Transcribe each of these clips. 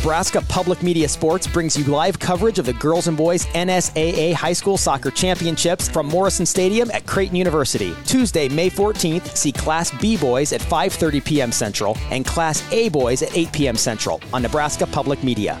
Nebraska Public Media Sports brings you live coverage of the girls and boys NSAA High School Soccer Championships from Morrison Stadium at Creighton University. Tuesday, May 14th, see Class B boys at 5:30 p.m. Central and Class A boys at 8 p.m. Central on Nebraska Public Media.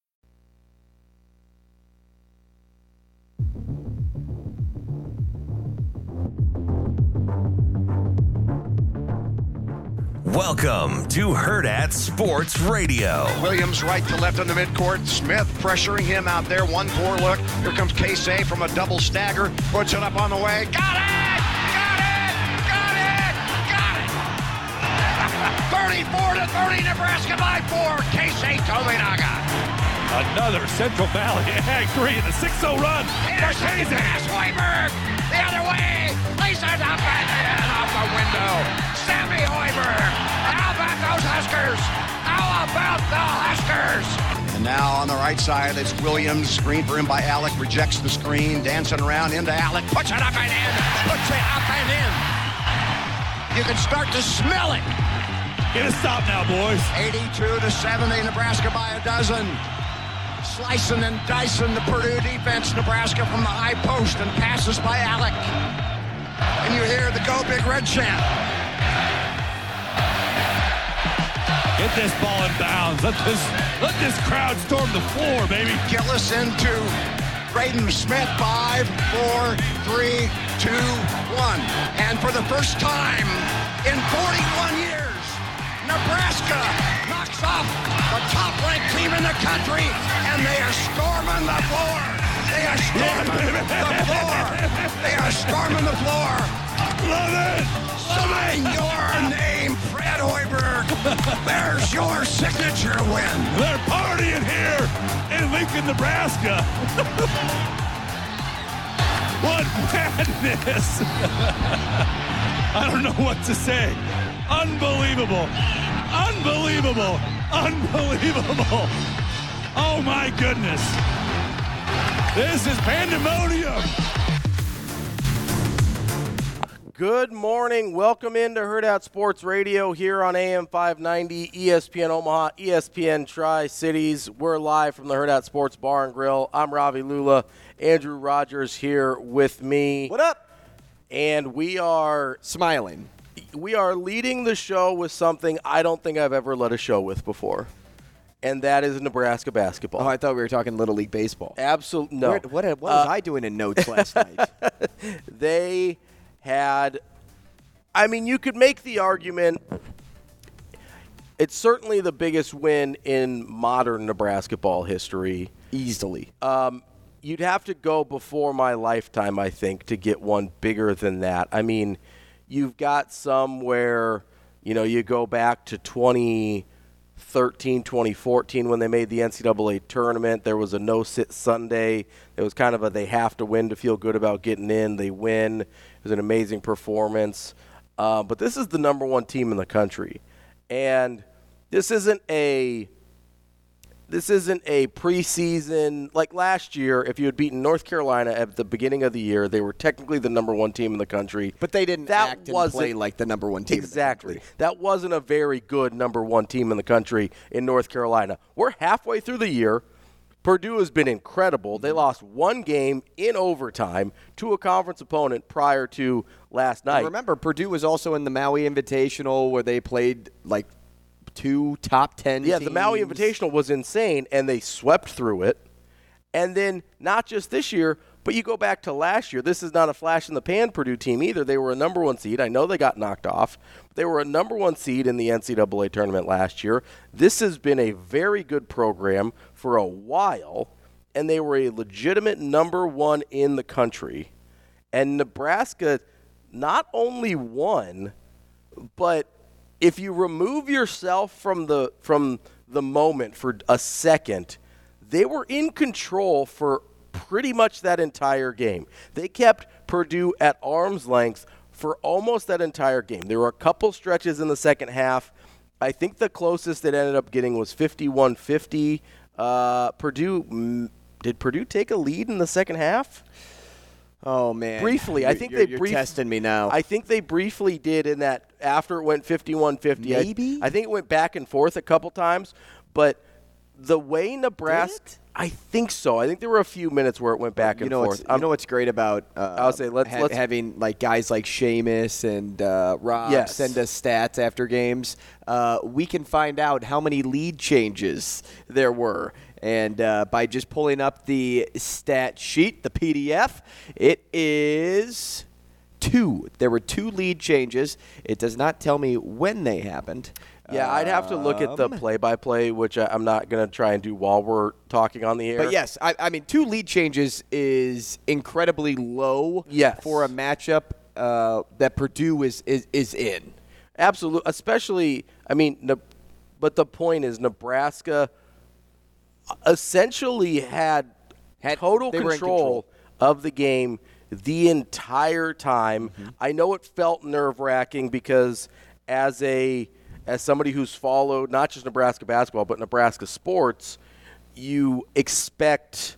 Welcome to Hurrdat Sports Radio. Williams right to left on the midcourt. Smith pressuring him out there. 1 4 look. Here comes Keisei from a double stagger. Puts it up on the way. Got it! Got it! Got it! Got it! 34 to 30, Nebraska by 4. Keisei Tominaga. Another Central Valley Ag 3 in the 6-0 run. Anderson pass, Hoiberg. The other way. Lays it up and off the window. Sammy Hoiberg. How about those Huskers? How about the Huskers? And now on the right side, it's Williams. Screen for him by Allick. Rejects the screen. Dancing around into Allick. Puts it up and in. Puts it up and in. You can start to smell it. Get a stop now, boys. 82 to 70. Nebraska by a dozen. Slicing and dicing the Purdue defense. Nebraska from the high post and passes by Allick. And you hear the Go Big Red chant. Get this ball in bounds. Let this let this crowd storm the floor, baby. Gillis into Braden Smith. Five, four, three, two, one. And for the first time in 41 years, Nebraska knocks off the top-ranked team in the country, and they are storming the floor. They are storming the floor. They are storming the floor. Love it. Sign your name, Fred Hoiberg. There's your signature win. They're partying here in Lincoln, Nebraska. what madness! I don't know what to say. Unbelievable. Unbelievable. Unbelievable. Oh my goodness. This is pandemonium. Good morning. Welcome into Hurrdat Sports Radio here on AM 590, ESPN Omaha, ESPN Tri Cities. We're live from the Hurrdat Sports Bar and Grill. I'm Ravi Lulla. Andrew Rogers here with me. What up? And we are Smiling. we are leading the show with something I don't think I've ever led a show with before. And that is Nebraska basketball. Oh, I thought we were talking Little League Baseball. Absolutely no. Where- what what was Uh, I doing in notes last night? they had I mean you could make the argument it's certainly the biggest win in modern Nebraska ball history. Easily. Um, you'd have to go before my lifetime, I think, to get one bigger than that. I mean, you've got some where, you know, you go back to 2013, 2014 when they made the NCAA tournament. There was a no sit Sunday. It was kind of a they have to win to feel good about getting in. They win. It was an amazing performance. Uh, but this is the number one team in the country. And this isn't a this isn't a preseason like last year. If you had beaten North Carolina at the beginning of the year, they were technically the number one team in the country. But they didn't that act and play like the number one team. Exactly. That wasn't a very good number one team in the country in North Carolina. We're halfway through the year. Purdue has been incredible. They mm-hmm. lost one game in overtime to a conference opponent prior to last night. And remember, Purdue was also in the Maui Invitational where they played like two top ten. Yeah, the Maui. Invitational was insane, and they swept through it. And then not just this year, but you go back to last year. This is not a flash in the pan Purdue team either. They were a number one seed. I know they got knocked off. But they were a number one seed in the NCAA tournament last year. This has been a very good program for a while, and they were a legitimate number one in the country. And Nebraska not only won, but if you remove yourself from the from the moment for a second, they were in control for pretty much that entire game. They kept Purdue at arm's length for almost that entire game. There were a couple stretches in the second half. I think the closest it ended up getting was 51-50. Uh, Purdue mm, did Purdue take a lead in the second half? Oh man, briefly. I You're- think you're, they you're brief- testing me now. I think they briefly did in that after it went 51-50. I- Maybe? I, think it went back and forth a couple times, but the way Nebraska I think so. I think there were a few minutes where it went back you and know forth. You know what's great about uh, I'll say, let's- let's- having like guys like Seamus and uh, Rob Yes. send us stats after games. Uh, we can find out how many lead changes there were. And uh, by just pulling up the stat sheet, the PDF, it is two. There were two lead changes. It does not tell me when they happened. yeah, I'd have to look at the Um, play-by-play, which I, I'm not going to try and do while we're talking on the air. But yes, I, I mean, two lead changes is incredibly low Yes. for a matchup uh, that Purdue is, is, is in. Absolutely, especially. I mean, Ne- but the point is, Nebraska essentially had, Had- total they were in control, control. of the game the entire time. Mm-hmm. I know it felt nerve wracking because as a as somebody who's followed not just Nebraska basketball but Nebraska sports, you expect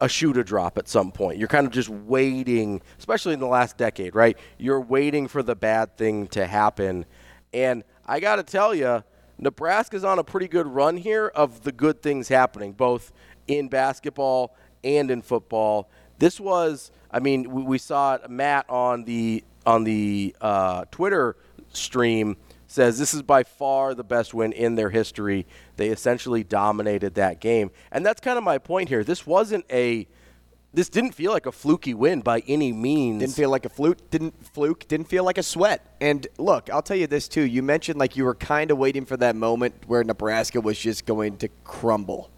a shoe to drop at some point. You're kind of just waiting, especially in the last decade, right? You're waiting for the bad thing to happen. And I got to tell you, Nebraska's on a pretty good run here of the good things happening, both in basketball and in football. This was, I mean, we, we saw. Matt on the on the uh, Twitter stream says this is by far the best win in their history. They essentially dominated that game. And that's kind of my point here. This wasn't a this didn't feel like a fluky win by any means. Didn't feel like a fluke. Didn't fluke. Didn't feel like a sweat. And look, I'll tell you this too. You mentioned like you were kind of waiting for that moment where Nebraska was just going to crumble,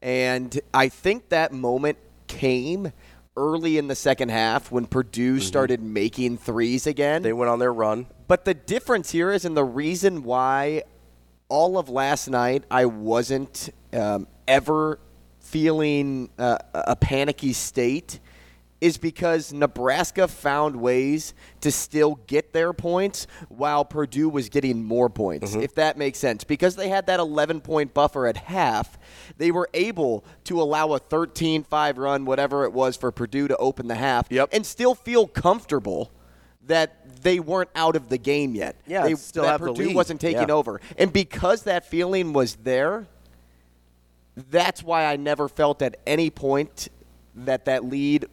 and I think that moment came early in the second half when Purdue started making threes again. they went on their run. But the difference here is, and the reason why all of last night I wasn't um, ever feeling uh, a panicky state is because Nebraska found ways to still get their points while Purdue was getting more points, if that makes sense. Because they had that 11 point buffer at half, they were able to allow a 13 5 run, whatever it was, for Purdue to open the half Yep. and still feel comfortable that they weren't out of the game yet. Yeah, they, still that Purdue wasn't taking Yeah. over. And because that feeling was there, that's why I never felt at any point that that lead,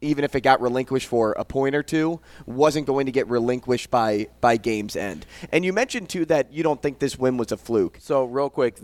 even if it got relinquished for a point or two, wasn't going to get relinquished by by game's end. And you mentioned too that you don't think this win was a fluke. So real quick,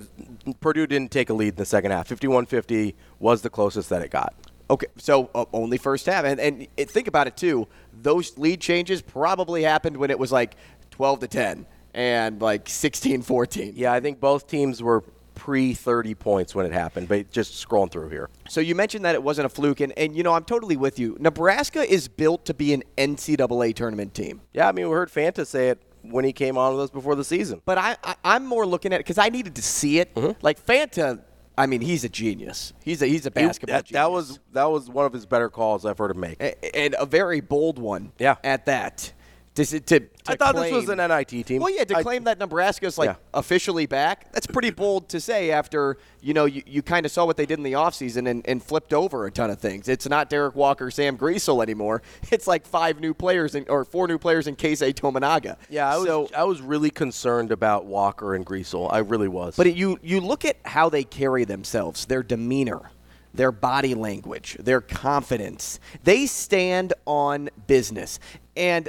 Purdue didn't take a lead in the second half. 51-50 was the closest that it got. Okay, so uh, only first half, and and it, think about it too. Those lead changes probably happened when it was like twelve to ten and like 16-14. Yeah, I think both teams were pre 30 points when it happened, but just scrolling through here. So you mentioned that it wasn't a fluke, and, and you know I'm totally with you. Nebraska is built to be an NCAA tournament team, Yeah, I mean, we heard Fanta say it when he came on with us before the season. but I, I I'm more looking at it because I needed to see it. Mm-hmm. Like Fanta, I mean he's a genius. He's a he's a basketball. that, that was that was one of his better calls I've heard him make. A- and a very bold one. Yeah. At that. To, to, to I thought this was an NIT team. Well, yeah, to I- claim that Nebraska's like Yeah. officially back, that's pretty bold to say after, you know, you, you kind of saw what they did in the offseason and, and flipped over a ton of things. It's not Derek Walker, Sam Griesel anymore. It's like five new players in, or four new players in Keisei Tominaga. Yeah, I was So, I was really concerned about Walker and Griesel. I really was. but it, you you look at how they carry themselves, their demeanor, their body language, their confidence. They stand on business. And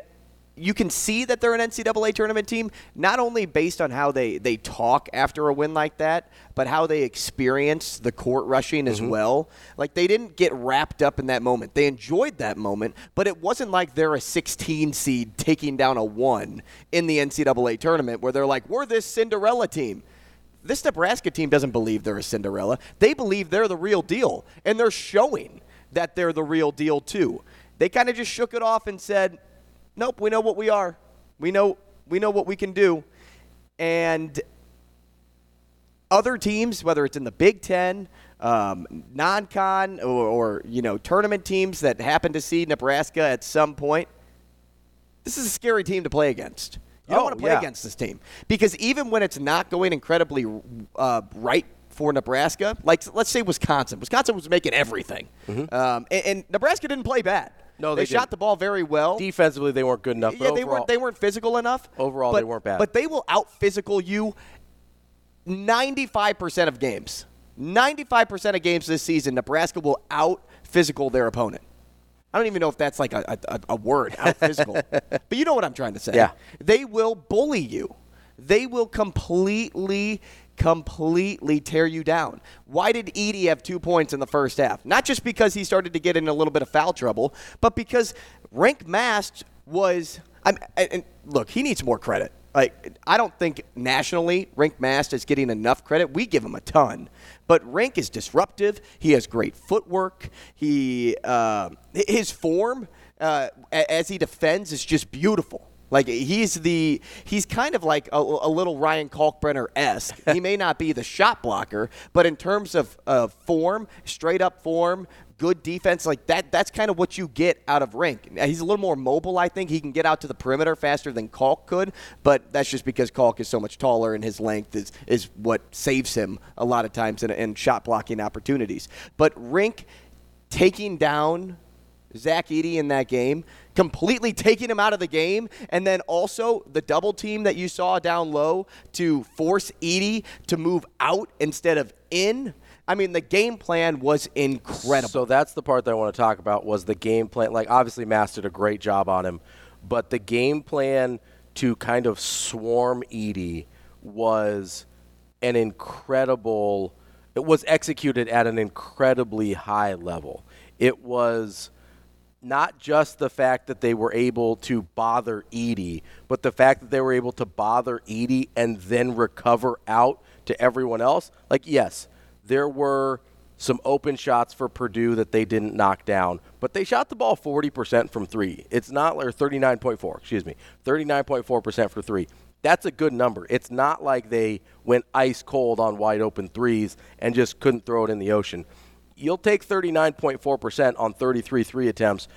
you can see that they're an NCAA tournament team, not only based on how they, they talk after a win like that, but how they experience the court rushing as mm-hmm. well. Like they didn't get wrapped up in that moment. They enjoyed that moment, but it wasn't like they're a 16 seed taking down a one in the NCAA tournament where they're like, we're this Cinderella team. This Nebraska team doesn't believe they're a Cinderella. They believe they're the real deal, and they're showing that they're the real deal too. They kind of just shook it off and said, "Nope, we know what we are. We know we know what we can do." And other teams, whether it's in the Big Ten, um, non-con, or, or you know tournament teams that happen to see Nebraska at some point, this is a scary team to play against. You don't Oh, want to play yeah. against this team because even when it's not going incredibly uh, right for Nebraska, like let's say Wisconsin, Wisconsin was making everything, um, and, and Nebraska didn't play bad. No, they, they shot the ball very well. Defensively, they weren't good enough. yeah, but they weren't they weren't physical enough. Overall, but, they weren't bad. But they will out physical you 95% of games. 95% of games this season, Nebraska will out physical their opponent. I don't even know if that's like a, a, a word, out physical. but you know what I'm trying to say. Yeah. They will bully you. They will completely, completely tear you down. Why did Edey have two points in the first half? Not just because he started to get in a little bit of foul trouble, but because Rienk Mast was. I'm, and look, he needs more credit. Like I don't think nationally Rienk Mast is getting enough credit. We give him a ton, but Rienk is disruptive. He has great footwork. He uh, his form uh, as he defends is just beautiful. Like he's the he's kind of like a, a little Ryan Kalkbrenner esque. he may not be the shot blocker, but in terms of uh, form, straight up form, good defense, like that. That's kind of what you get out of Rienk. He's a little more mobile. I think he can get out to the perimeter faster than Kalk could, but that's just because Kalk is so much taller and his length is is what saves him a lot of times in, in shot blocking opportunities. But Rienk taking down Zach Edey in that game, completely taking him out of the game, and then also the double team that you saw down low to force Edey to move out instead of in. I mean, the game plan was incredible. So that's the part that I want to talk about was the game plan. Like obviously, Mast did a great job on him, but the game plan to kind of swarm Edey was an incredible. It was executed at an incredibly high level. It was not just the fact that they were able to bother Edey, but the fact that they were able to bother Edey and then recover out to everyone else. Like, yes, there were some open shots for Purdue that they didn't knock down, but they shot the ball 40% from three. It's not, or 39.4, excuse me, 39.4% for three. That's a good number. It's not like they went ice cold on wide open threes and just couldn't throw it in the ocean you'll take 39.4% on 33 three attempts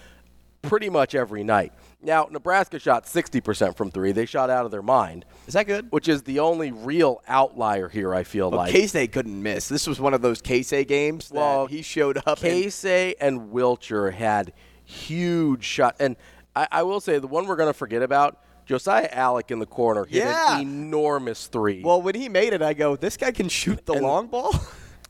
pretty much every night. Now, Nebraska shot 60% from three. They shot out of their mind, is that good? which is the only real outlier here, I feel Well, like. Keisei couldn't miss. This was one of those Keisei games Well, that he showed up. and- Keisei and Wilcher had huge shot. And I, I will say, the one we're going to forget about, Josiah Allick in the corner hit Yeah. an enormous three. well, when he made it, I go, this guy can shoot the And- long ball.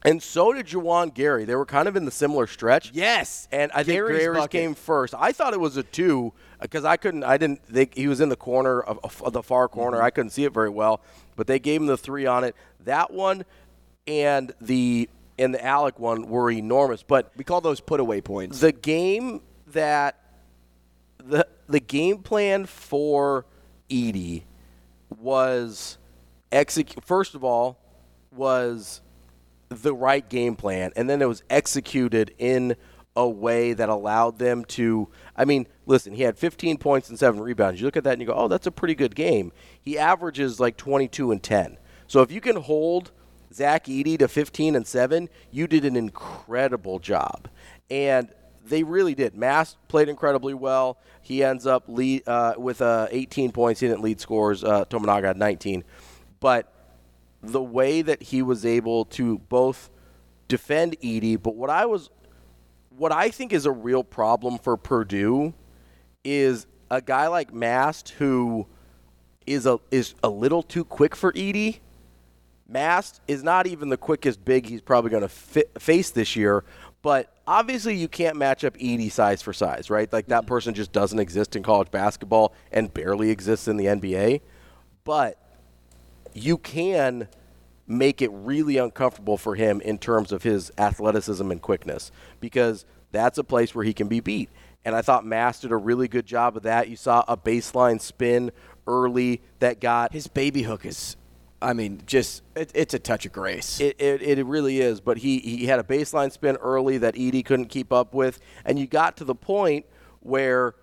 and so did Juwan Gary. They were kind of in the similar stretch. yes, And I think Gary's Gary's bucket. came first. I thought it was a two because I couldn't. I didn't. They, he was in the corner of, of the far corner. Mm-hmm. I couldn't see it very well, but they gave him the three on it. That one and the and the Allick one were enormous. But We call those put away points. the game that the the game plan for Edey was execute. First of all, was the right game plan, and then it was executed in a way that allowed them to. I mean, listen, he had 15 points and seven rebounds. You look at that and you go, "Oh, that's a pretty good game." He averages like 22 and 10. So if you can hold Zach Edey to 15 and seven, you did an incredible job, and they really did. Mast played incredibly well. He ends up lead uh, with uh, 18 points. He didn't lead scores. Uh, Tominaga had 19, but the way that he was able to both defend Edey, but what I was, what I think is a real problem for Purdue, is a guy like Mast who is a is a little too quick for Edey. Mast is not even the quickest big he's probably going to fi- face this year, But obviously, you can't match up Edey size for size, right? Like that mm-hmm. person just doesn't exist in college basketball and barely exists in the NBA. But you can make it really uncomfortable for him in terms of his athleticism and quickness because that's a place where he can be beat. And I thought Mast did a really good job of that. You saw a baseline spin early that got His baby hook is, I mean, just it, it's a touch of grace. It, it, it really is. But he, he had a baseline spin early that Edey couldn't keep up with. And you got to the point where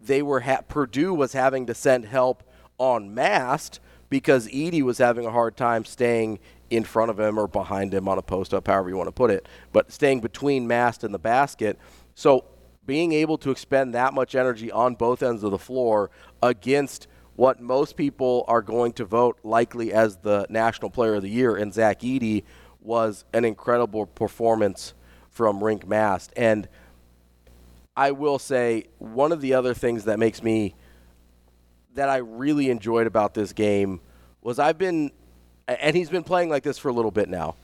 they were ha- Purdue was having to send help on Mast because Edey was having a hard time staying in front of him or behind him on a post up, however you want to put it, but staying between Mast and the basket. So being able to expend that much energy on both ends of the floor against what most people are going to vote likely as the National Player of the Year in Zach Edey was an incredible performance from Rienk Mast. And I will say one of the other things that makes me that I really enjoyed about this game was I've been and he's been playing like this for a little bit now,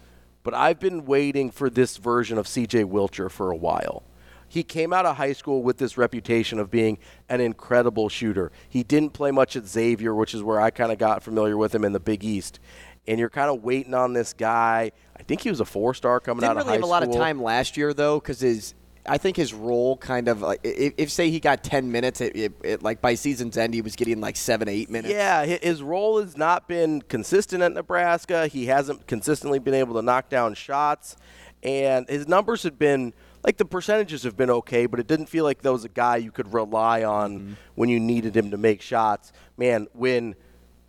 but I've been waiting for this version of CJ Wilcher for a while. He came out of high school with this reputation of being an incredible shooter. He didn't play much at Xavier, which is where I kind of got familiar with him in the Big East. And you're kind of waiting on this guy. I think he was a four star coming Didn't out of really high school. Didn't really have a lot of time last year though, because his I think his role kind of like if, if say he got ten minutes, it, it, it, like by season's end he was getting like seven eight minutes. Yeah, his role has not been consistent at Nebraska. He hasn't consistently been able to knock down shots, and his numbers have been like the percentages have been okay, but it didn't feel like there was a guy you could rely on mm-hmm. when you needed him to make shots. Man, when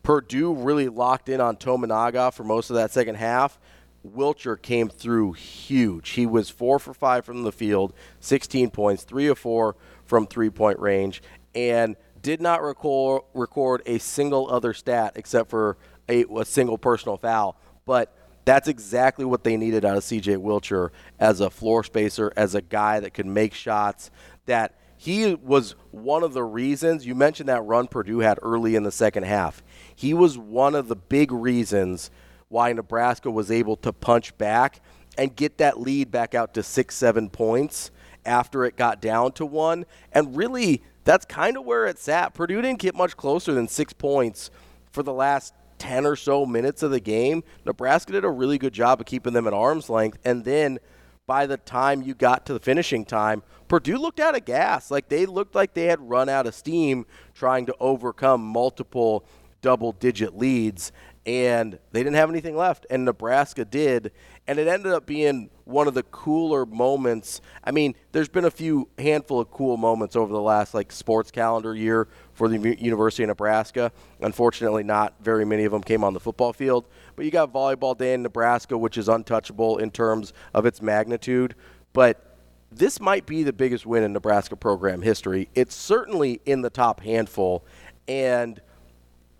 Purdue really locked in on Tominaga for most of that second half. Wilcher came through huge. He was four for five from the field, 16 points, three of four from three point range, and did not record, record a single other stat except for a, a single personal foul. But that's exactly what they needed out of CJ Wilcher as a floor spacer, as a guy that could make shots, that he was one of the reasons you mentioned that run Purdue had early in the second half. He was one of the big reasons why Nebraska was able to punch back and get that lead back out to six, seven points after it got down to one. And really, that's kind of where it's at. Purdue didn't get much closer than six points for the last 10 or so minutes of the game. Nebraska did a really good job of keeping them at arm's length. And then by the time you got to the finishing time, Purdue looked out of gas. Like they looked like they had run out of steam trying to overcome multiple double digit leads and they didn't have anything left and Nebraska did and it ended up being one of the cooler moments. I mean, there's been a few handful of cool moments over the last like sports calendar year for the University of Nebraska. Unfortunately, not very many of them came on the football field, but you got volleyball day in Nebraska which is untouchable in terms of its magnitude, but this might be the biggest win in Nebraska program history. It's certainly in the top handful and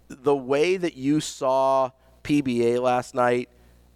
the way that you saw PBA last night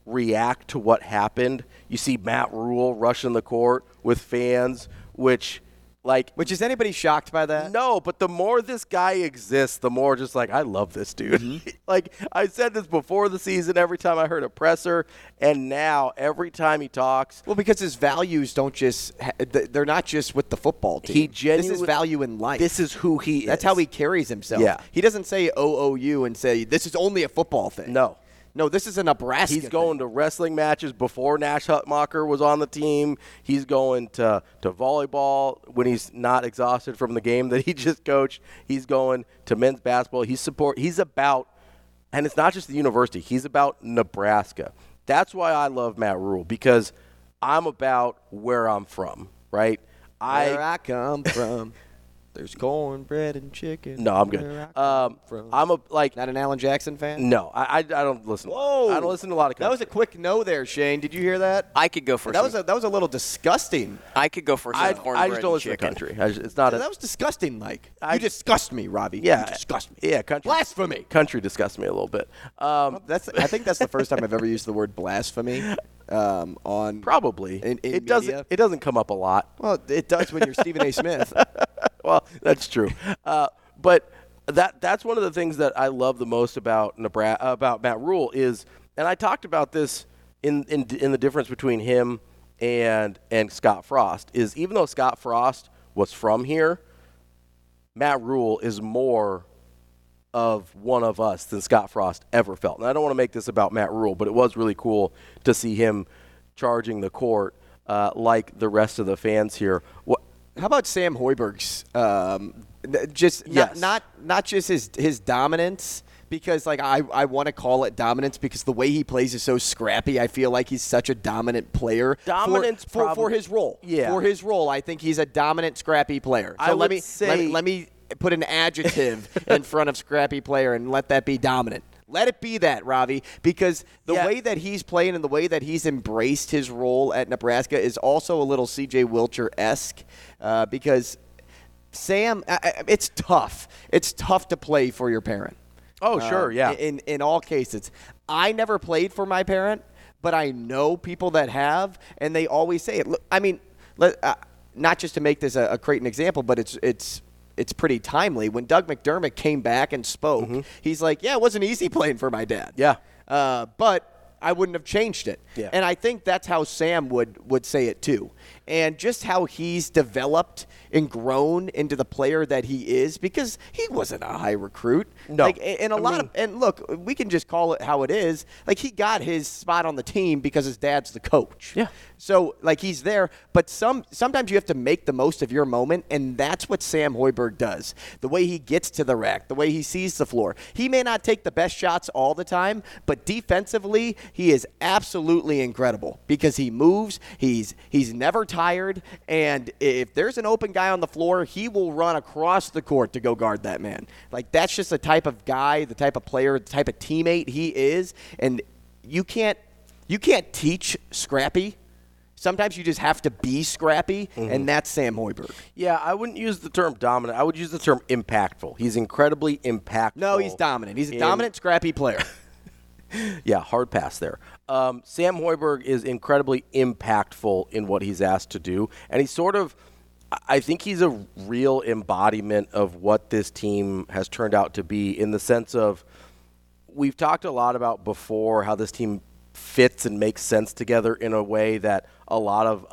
react to what happened, you see Matt Rhule rushing the court with fans, which, like, Which is anybody shocked by that? no, but the more this guy exists, the more just like I love this dude. Mm-hmm. like I said this before the season, every time I heard a presser, and now every time he talks, Well, because his values don't just—they're not just with the football team. he this genuinely is value in life. This is who he is. That's how he carries himself. Yeah. He doesn't say oh, oh, OOU and say this is only a football thing. No. No, this is a Nebraska. He's going to wrestling matches before Nash Hutmacher was on the team. He's going to, to volleyball when he's not exhausted from the game that he just coached. He's going to men's basketball. He's support. He's about, and it's not just the university. He's about Nebraska. That's why I love Matt Rhule because I'm about where I'm from. Right. Where I come from, there's cornbread and chicken. no, I'm Where good. I come Um, from. I'm a like not an Alan Jackson fan. no. I, I I don't listen. Whoa! I don't listen to a lot of. That was a quick no there, Shane. Did you hear that? I could go for that some, was a that was a little disgusting. I could go for some I, cornbread I just don't and listen chicken. to country. I just, it's not. A, that was disgusting, Mike. I- you disgust me, Robbie. Yeah, you disgust me. Yeah, country. Blasphemy. Country disgusts me a little bit. Um, That's. I think that's the first time I've ever used the word blasphemy um, on. probably. In- in it doesn't. media? It doesn't come up a lot. Well, it does when you're Stephen A. Smith. well, that's true. Uh, but that that's one of the things that I love the most about Nebraska about Matt Rhule is, and I talked about this in in in the difference between him and and Scott Frost is even though Scott Frost was from here, Matt Rhule is more of one of us than Scott Frost ever felt. And I don't want to make this about Matt Rhule, but it was really cool to see him charging the court uh, like the rest of the fans here. What, How about Sam Hoiberg's? Um, just not, Yes. not not just his his dominance. Because like I, I want to call it dominance because the way he plays is so scrappy. I feel like he's such a dominant player. for- Dominance for, for, probably- his role. Yeah. For his role, I think he's a dominant, scrappy player. So I let me say- let, me let me put an adjective in front of scrappy player and let that be dominant. Let it be that, Ravi, because the Yeah. way that he's playing and the way that he's embraced his role at Nebraska is also a little CJ Wilcher esque. Uh, because Sam, it's tough. It's tough to play for your parent. oh, sure, Um, yeah. In in all cases, I never played for my parent, but I know people that have, and they always say it. Look, I mean, let, uh, not just to make this a, a Creighton example, but it's it's it's pretty timely. When Doug McDermott came back and spoke, he's like, "Yeah, it wasn't easy playing for my dad." Mm-hmm. Yeah. uh, but. I wouldn't have changed it. Yeah. And I think that's how Sam would, would say it too. And just how he's developed and grown into the player that he is because he wasn't a high recruit. No. Like, and a I lot mean- of and look, we can just call it how it is. Like he got his spot on the team because his dad's the coach. Yeah. So like he's there, but some sometimes you have to make the most of your moment, and that's what Sam Hoiberg does. The way he gets to the rack, the way he sees the floor. He may not take the best shots all the time, but defensively, he is absolutely incredible because he moves. He's he's never tired, and if there's an open guy on the floor, he will run across the court to go guard that man. Like that's just the type of guy, the type of player, the type of teammate he is, and you can't you can't teach scrappy. Sometimes you just have to be scrappy, Mm-hmm. and that's Sam Hoiberg. yeah, I wouldn't use the term dominant. I would use the term impactful. He's incredibly impactful. No, he's dominant. He's a in- dominant, scrappy player. Yeah, hard pass there. Um, Sam Hoiberg is incredibly impactful in what he's asked to do, and he's sort of. I think he's a real embodiment of what this team has turned out to be in the sense of we've talked a lot about before how this team fits and makes sense together in a way that a lot of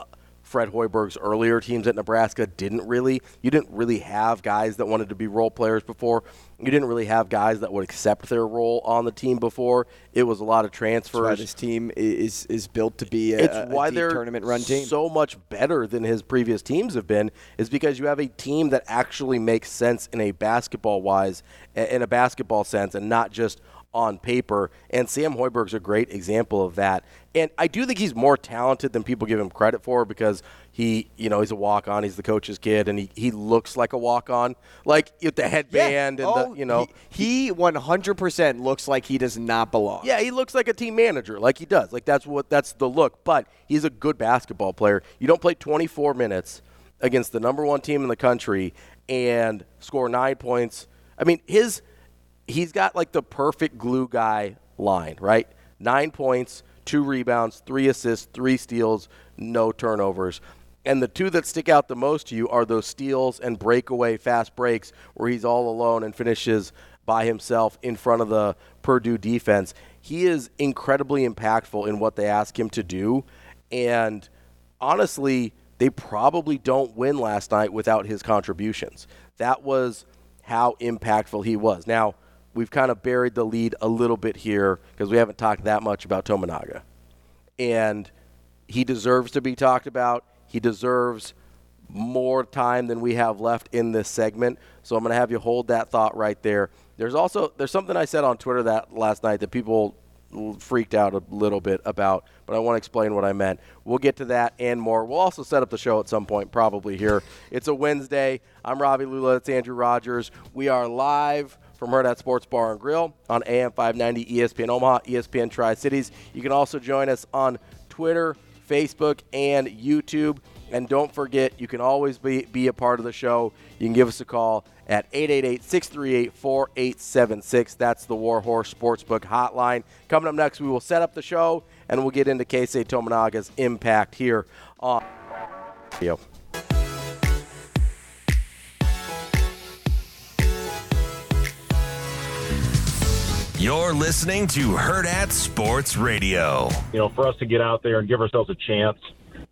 Fred Hoiberg's earlier teams at Nebraska didn't really. You didn't really have guys that wanted to be role players before. You didn't really have guys that would accept their role on the team before. It was a lot of That's transfers. why this team is is built to be a, it's a why deep they're tournament run team. so much better than his previous teams have been is because you have a team that actually makes sense in a basketball wise in a basketball sense and not just on paper and Sam Hoiberg's a great example of that and I do think he's more talented than people give him credit for because he you know he's a walk on he's the coach's kid and he, he looks like a walk on like with the headband and oh, the you know he, he 100% looks like he does not belong. yeah, he looks like a team manager, like he does. Like that's what that's the look. But he's a good basketball player. You don't play 24 minutes against the number one team in the country and score nine points. I mean, his he's got like the perfect glue guy line, right? Nine points, two rebounds, three assists, three steals, no turnovers. And the two that stick out the most to you are those steals and breakaway fast breaks where he's all alone and finishes by himself in front of the Purdue defense. He is incredibly impactful in what they ask him to do. And honestly, they probably don't win last night without his contributions. That was how impactful he was. Now, we've kind of buried the lead a little bit here because we haven't talked that much about Tominaga. And he deserves to be talked about. He deserves more time than we have left in this segment. So I'm going to have you hold that thought right there. There's also there's something I said on Twitter that last night that people freaked out a little bit about, but I want to explain what I meant. We'll get to that and more. We'll also set up the show at some point, probably here. It's a Wednesday. I'm Ravi Lulla. It's Andrew Rogers. We are live from Hurrdat Sports Bar and Grill on AM 590 ESPN Omaha, ESPN Tri Cities. You can also join us on Twitter, Facebook, and YouTube. And don't forget, you can always be, be a part of the show. You can give us a call at 888 638 4876. That's the Warhorse Sportsbook hotline. Coming up next, we will set up the show and we'll get into Keisei Tominaga's impact here on video. You're listening to Hurrdat Sports Radio. you know, for us to get out there and give ourselves a chance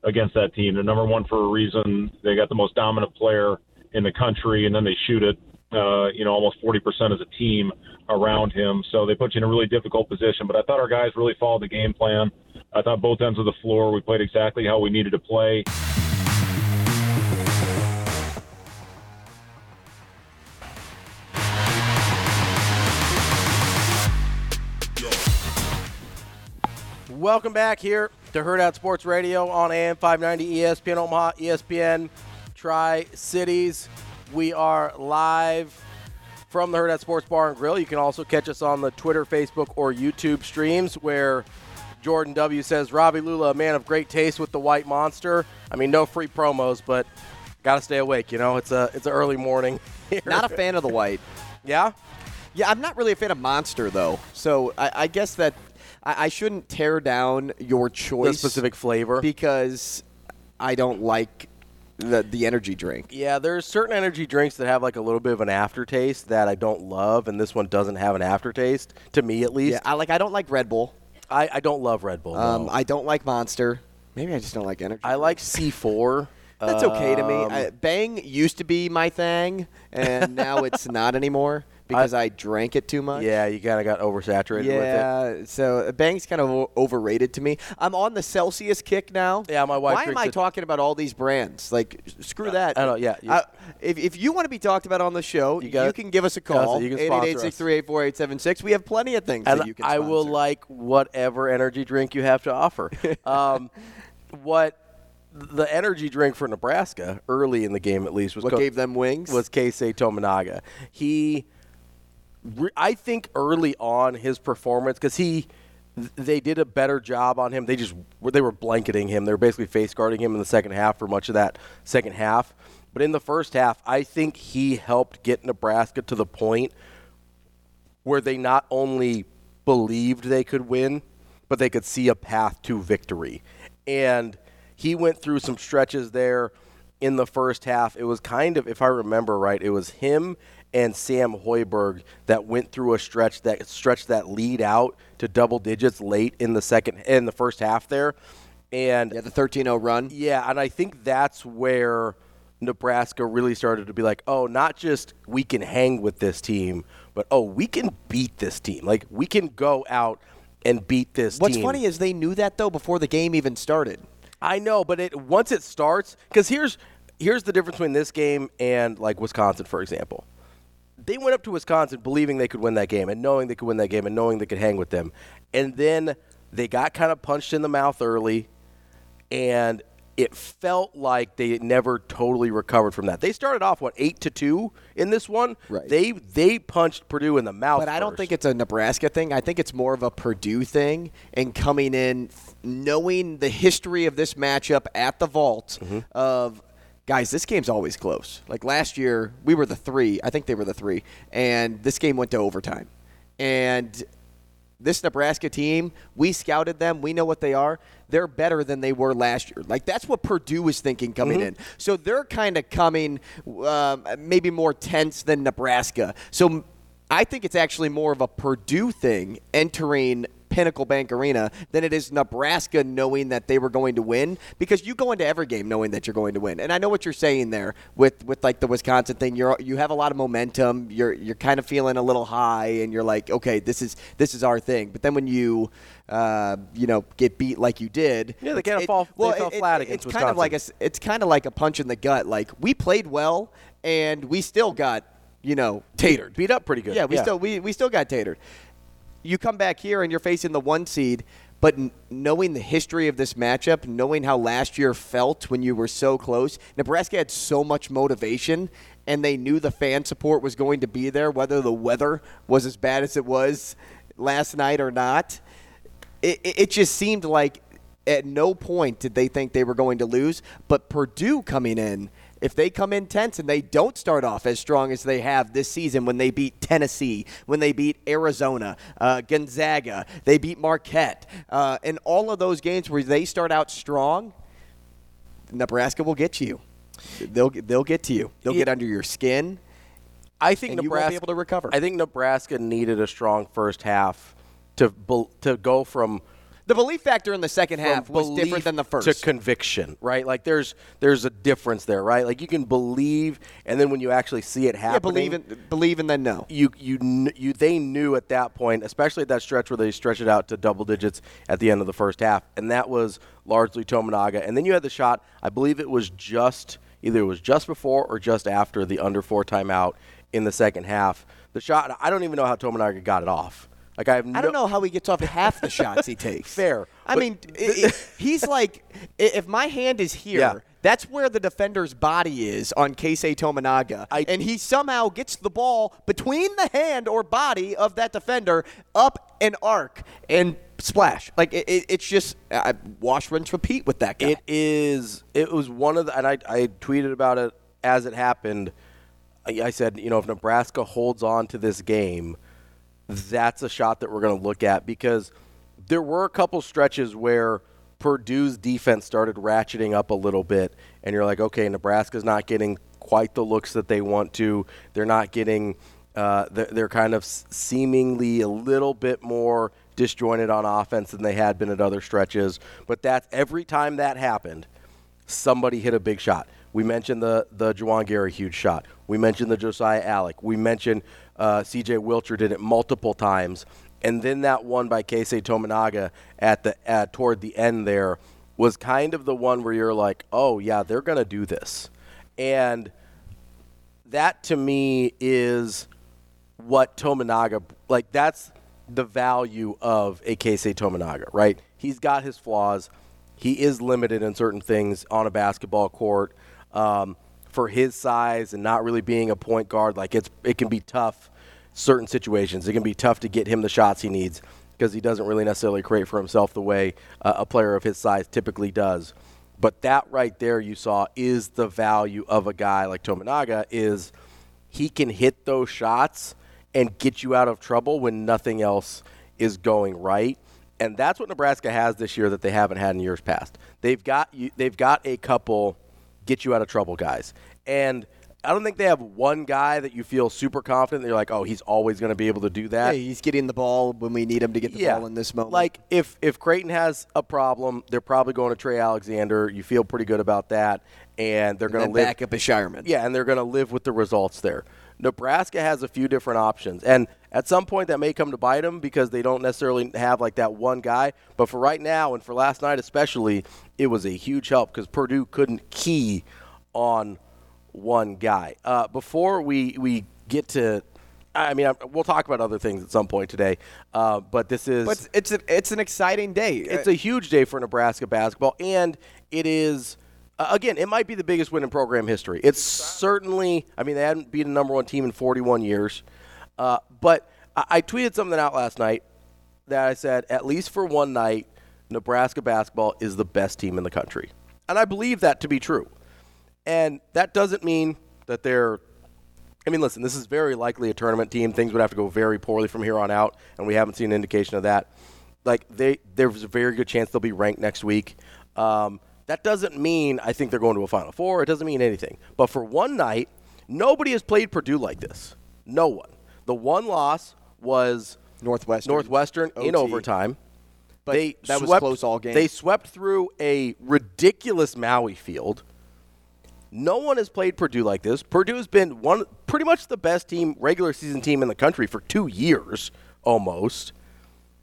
against that team. They're number one for a reason. They got the most dominant player in the country, and then they shoot it, uh, you know, almost 40% as a team around him. So they put you in a really difficult position. But I thought our guys really followed the game plan. I thought both ends of the floor we played exactly how we needed to play. Welcome back here to Hurrdat Sports Radio on AM 590 ESPN Omaha, ESPN Tri Cities. We are live from the Hurrdat Sports Bar and Grill. You can also catch us on the Twitter, Facebook, or YouTube streams where Jordan W says Ravi Lulla, a man of great taste with the White Monster. I mean, no free promos, but got to stay awake. You know, it's a it's an early morning. Here. Not a fan of the white. Yeah. Yeah, I'm not really a fan of Monster though. So I, I guess that I, I shouldn't tear down your choice. The specific flavor. because I don't like the the energy drink. Yeah, there's certain energy drinks that have like a little bit of an aftertaste that I don't love, and this one doesn't have an aftertaste to me at least. Yeah, I like I don't like Red Bull. I, I don't love Red Bull. Um, no. I don't like Monster. Maybe I just don't like energy. I like C4. That's okay to me. Um, I, Bang used to be my thing, and now it's not anymore because I, drank it too much. yeah, you kind of got oversaturated with it. Yeah, so Bang's kind of overrated to me. I'm on the Celsius kick now. Yeah, my wife Why am I it- talking about all these brands? Like, screw that. I know, yeah, you- Uh, if, if you want to be talked about on the show, you, gotta- can give us a call. you can sponsor us. 888-638-4876. We have plenty of things And that you can I will like whatever energy drink you have to offer. um, what the energy drink for Nebraska early in the game, at least, was What co- gave them wings? was Keisei Tominaga. He, I think, early on his performance because he, they did a better job on him. They just they were blanketing him. They were basically face guarding him in the second half for much of that second half. But in the first half, I think he helped get Nebraska to the point where they not only believed they could win, but they could see a path to victory. And he went through some stretches there in the first half. It was kind of, if I remember right, it was him and Sam Hoiberg that went through a stretch that stretched that lead out to double digits late in the second in the first half there. And yeah, the 13-0 run. yeah, and I think that's where Nebraska really started to be like, oh, not just we can hang with this team, but oh, we can beat this team. Like we can go out and beat this What's team. funny is they knew that though before the game even started. I know, but it once it starts, because here's here's the difference between this game and like Wisconsin, for example. They went up to Wisconsin believing they could win that game and knowing they could win that game and knowing they could hang with them, and then they got kind of punched in the mouth early, and it felt like they never totally recovered from that. They started off what eight to two in this one. Right. They they punched Purdue in the mouth. But I don't first. think it's a Nebraska thing. I think it's more of a Purdue thing and coming in knowing the history of this matchup at the vault Mm-hmm. of guys, this game's always close. Like last year, we were the 3. I think they were the 3 and this game went to overtime. And this Nebraska team, we scouted them. We know what they are. They're better than they were last year. Like that's what Purdue was thinking coming in. So they're kind of coming um, maybe more tense than Nebraska. So I think it's actually more of a Purdue thing entering Pinnacle Bank Arena than it is Nebraska knowing that they were going to win because you go into every game knowing that you're going to win. And I know what you're saying there with, with like the Wisconsin thing. You're you have a lot of momentum. You're you're kind of feeling a little high and you're like, okay, this is this is our thing. But then when you uh, you know get beat like you did, Yeah, they kinda it- fall- they well, fell it- flat it- against It's kind of like a it's kind of like a punch in the gut. Like we played well and we still got you know tatered. beat up pretty good. Yeah, we still we, we still got tatered. You come back here and you're facing the one seed, but knowing the history of this matchup, knowing how last year felt when you were so close, Nebraska had so much motivation, and they knew the fan support was going to be there, whether the weather was as bad as it was last night or not. It, it, just seemed like at no point did they think they were going to lose, but Purdue coming in if they come in tense and they don't start off as strong as they have this season when they beat Tennessee, when they beat Arizona, uh, Gonzaga, they beat Marquette, uh, and all of those games where they start out strong, Nebraska will get you. They'll they'll get to you. They'll Yeah. get under your skin. I think and Nebraska able to recover. I think Nebraska needed a strong first half to to go from The belief factor in the second half was different than the first. to conviction, right? Like there's there's a difference there, right? Like you can believe, and then when you actually see it yeah, happening, believe in, believe and then no. you you you they knew at that point, especially at that stretch where they stretched it out to double digits at the end of the first half, and that was largely Tominaga. And then you had the shot. I believe it was just either it was just before or just after the under four timeout in the second half. The shot. I don't even know how Tominaga got it off. Like I have no, I don't know how he gets off half the shots he takes. Fair, I mean, i i he's like, if my hand is here, Yeah. that's where the defender's body is on Keisei Tominaga. I- and he somehow gets the ball between the hand or body of that defender up an arc and splash. Like, it, it, it's just uh, wash, rinse, repeat with that guy. It is. It was one of the, and I, I tweeted about it as it happened. I, I said, you know, if Nebraska holds on to this game, that's a shot that we're going to look at because there were a couple stretches where Purdue's defense started ratcheting up a little bit, and you're like, okay, Nebraska's not getting quite the looks that they want to. They're not getting. Uh, they're, they're kind of seemingly a little bit more disjointed on offense than they had been at other stretches. But that's every time that happened, somebody hit a big shot. We mentioned the the Juwan Gary huge shot. We mentioned the Josiah Allick. We mentioned uh, C.J. Wilcher did it multiple times, and then that one by Keisei Tominaga at the at, toward the end there was kind of the one where you're like, oh yeah, they're gonna do this, and that to me is what Tominaga like. That's the value of a Keisei Tominaga, right? He's got his flaws. He is limited in certain things on a basketball court. Um, for his size and not really being a point guard, like it's it can be tough. Certain situations, it can be tough to get him the shots he needs because he doesn't really necessarily create for himself the way uh, a player of his size typically does. But that right there, you saw, is the value of a guy like Tominaga. Is he can hit those shots and get you out of trouble when nothing else is going right. And that's what Nebraska has this year that they haven't had in years past. They've got you, they've got a couple get you out of trouble guys. And I don't think they have one guy that you feel super confident that you're like, oh, he's always going to be able to do that. Hey, he's getting the ball when we need him to get the ball in this moment. Like if if Creighton has a problem, they're probably going to Trey Alexander. You feel pretty good about that, and they're going to live back up a Scheierman. yeah, and they're going to live with the results there. Nebraska has a few different options, and at some point that may come to bite them because they don't necessarily have like that one guy. But for right now, and for last night especially, it was a huge help because Purdue couldn't key on one guy. Uh, before we we get to, I mean, I, we'll talk about other things at some point today. Uh, but this is But it's it's, a, it's an exciting day. it's a huge day for Nebraska basketball, and it is. Uh, again, it might be the biggest win in program history. It's certainly. I mean, they hadn't beaten a number one team in 41 years, uh, but I, I tweeted something out last night that I said, at least for one night, Nebraska basketball is the best team in the country, and I believe that to be true. And that doesn't mean that they're I mean, listen, this is very likely a tournament team. Things would have to go very poorly from here on out, and we haven't seen an indication of that. Like they, there's a very good chance they'll be ranked next week. Um, that doesn't mean I think they're going to a Final Four. It doesn't mean anything. But for one night, nobody has played Purdue like this. No one. The one loss was Northwestern. Northwestern in overtime. But they that was swept, close all game. They swept through a ridiculous Maui field. No one has played Purdue like this. Purdue has been one, pretty much the best team, regular season team in the country for two years almost.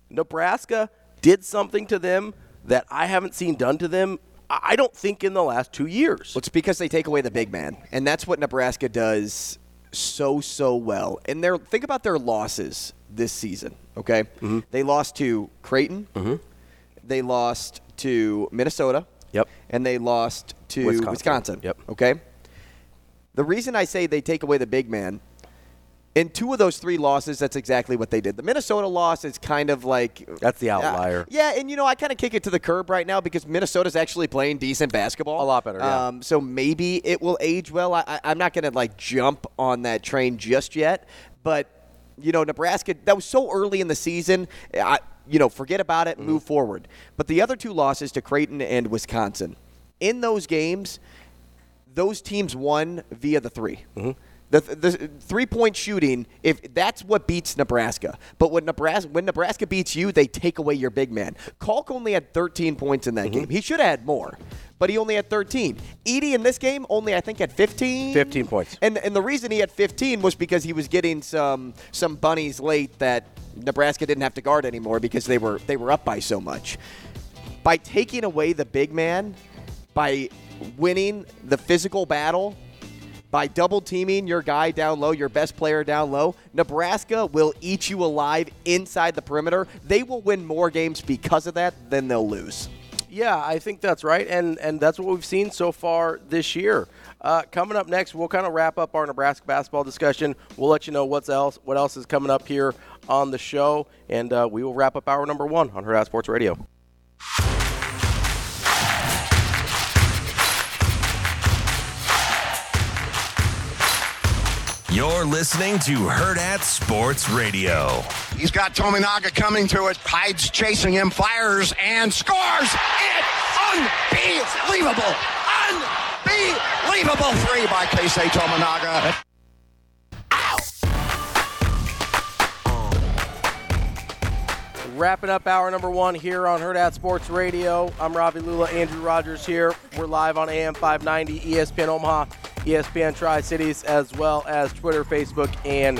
Nebraska did something to them that I haven't seen done to them. I don't think in the last two years. Well, it's because they take away the big man, and that's what Nebraska does so so well. And their think about their losses this season. Okay, Mm-hmm. they lost to Creighton. They lost to Minnesota. Yep. And they lost to Wisconsin. Wisconsin. Yep. Okay. The reason I say they take away the big man. In two of those three losses, that's exactly what they did. The Minnesota loss is kind of like That's the outlier. yeah, and you know I kind of kick it to the curb right now because Minnesota's actually playing decent basketball. A lot better, yeah. Um, so maybe it will age well. I, I, I'm not going to like jump on that train just yet, but you know Nebraska that was so early in the season. I, you know, forget about it, Mm-hmm. move forward. But the other two losses to Creighton and Wisconsin, in those games, those teams won via the 3 Mm-hmm. The, the three point shooting, if that's what beats Nebraska. But when Nebraska when Nebraska beats you, they take away your big man. Kalk only had 13 points in that Mm-hmm. game. He should have had more, but he only had 13. Edey in this game only I think had 15. 15 points. And and the reason he had 15 was because he was getting some some bunnies late that Nebraska didn't have to guard anymore because they were they were up by so much. By taking away the big man, by winning the physical battle, by double teaming your guy down low, your best player down low, Nebraska will eat you alive inside the perimeter. They will win more games because of that than they'll lose. Yeah, I think that's right, and and that's what we've seen so far this year. Uh, coming up next, we'll kind of wrap up our Nebraska basketball discussion. We'll let you know what's else, what else is coming up here on the show, and uh, we will wrap up hour number one on Hurrdat Sports Radio. You're listening to Hurrdat Sports Radio. He's got Tominaga coming to it. Hyde's chasing him, fires and scores it. Unbelievable. Unbelievable three by Keisei Tominaga. Wrapping up hour number one here on Hurrdat Sports Radio. I'm Ravi Lulla, Andrew Rogers here. We're live on AM 590, ESPN Omaha, ESPN Tri Cities, as well as Twitter, Facebook, and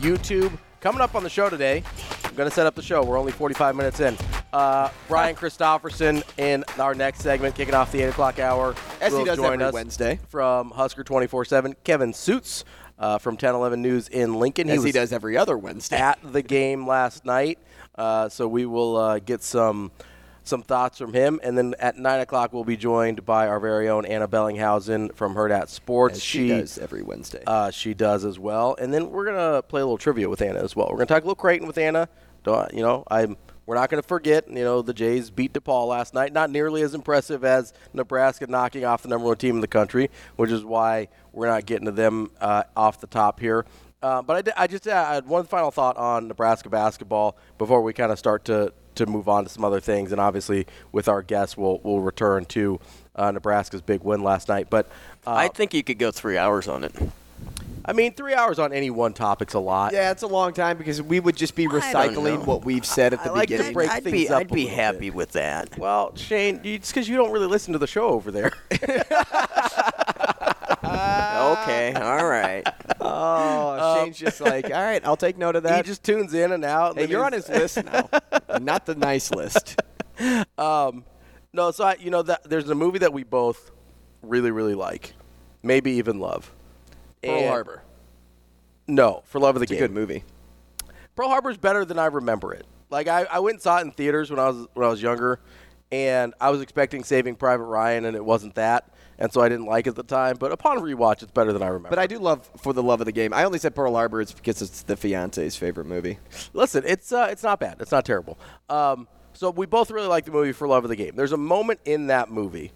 YouTube. Coming up on the show today, I'm going to set up the show. We're only 45 minutes in. Uh, Brian Christopherson in our next segment, kicking off the 8 o'clock hour. As he does join every us Wednesday. From Husker 24 7, Kevin Sjuts uh, from 1011 News in Lincoln. As he was does every other Wednesday. at the game last night. Uh, so we will uh, get some some thoughts from him, and then at nine o'clock we'll be joined by our very own Ana Bellinghausen from Hurrdat Sports. As she does every Wednesday. Uh, she does as well, and then we're gonna play a little trivia with Ana as well. We're gonna talk a little Creighton with Ana. Don't, you know, I'm. We're not going to forget, you know, the Jays beat DePaul last night. Not nearly as impressive as Nebraska knocking off the number one team in the country, which is why we're not getting to them uh, off the top here. Uh, but I, did- I just uh, I had one final thought on Nebraska basketball before we kind of start to, to move on to some other things. And obviously, with our guests, we'll, we'll return to uh, Nebraska's big win last night. But uh, I think you could go three hours on it. I mean, three hours on any one topic's a lot. yeah, it's a long time because we would just be recycling what we've said at the I like to break I'd things be, up I'd be happy bit. with that. Well, Shane, it's because you don't really listen to the show over there. okay, all right. Oh, um, Shane's just like, all right, I'll take note of that. he just tunes in and out. and hey, then you're on his list now, not the nice list. Um, no, so I, you know that there's a movie that we both really, really like, maybe even love. Pearl And- Harbor. No, for love of the It's a game. good movie. Pearl Harbor's better than I remember it. Like I, I went and saw it in theaters when I was when I was younger, and I was expecting Saving Private Ryan, and it wasn't that, and so I didn't like it at the time. But upon rewatch, it's better than I remember. But I do love For the Love of the Game. I only said Pearl Harbor it's because it's the fiance's favorite movie. Listen, it's uh, it's not bad. It's not terrible. Um, so we both really like the movie for love of the game. There's a moment in that movie,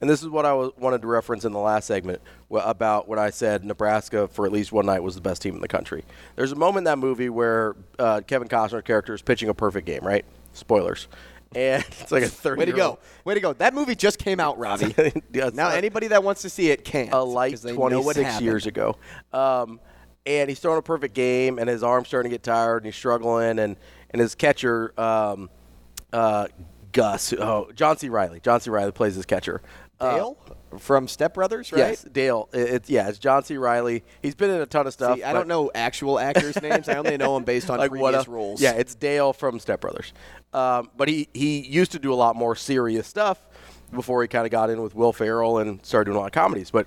and this is what I was, wanted to reference in the last segment wh- about when I said Nebraska for at least one night was the best team in the country. There's a moment in that movie where uh, Kevin Costner's character is pitching a perfect game, right? Spoilers. And it's like a 30 Way to go! Way to go! That movie just came out, Ravi. Yes, now anybody that wants to see it can't. a light 'cause they 26 years ago. Um, and he's throwing a perfect game, and his arm's starting to get tired, and he's struggling, and, and his catcher, um, uh, Gus, oh, John C. Reilly. John C. Reilly plays his catcher. Uh, Dale from Step Brothers, right? Yes, Dale. It- It's yeah, it's John C. Reilly. He's been in a ton of stuff. See, I don't know actual actors' names. I only know him based on like what previous a- roles. Yeah, it's Dale from Step Brothers. Um, but he, he used to do a lot more serious stuff before he kind of got in with Will Ferrell and started doing a lot of comedies. But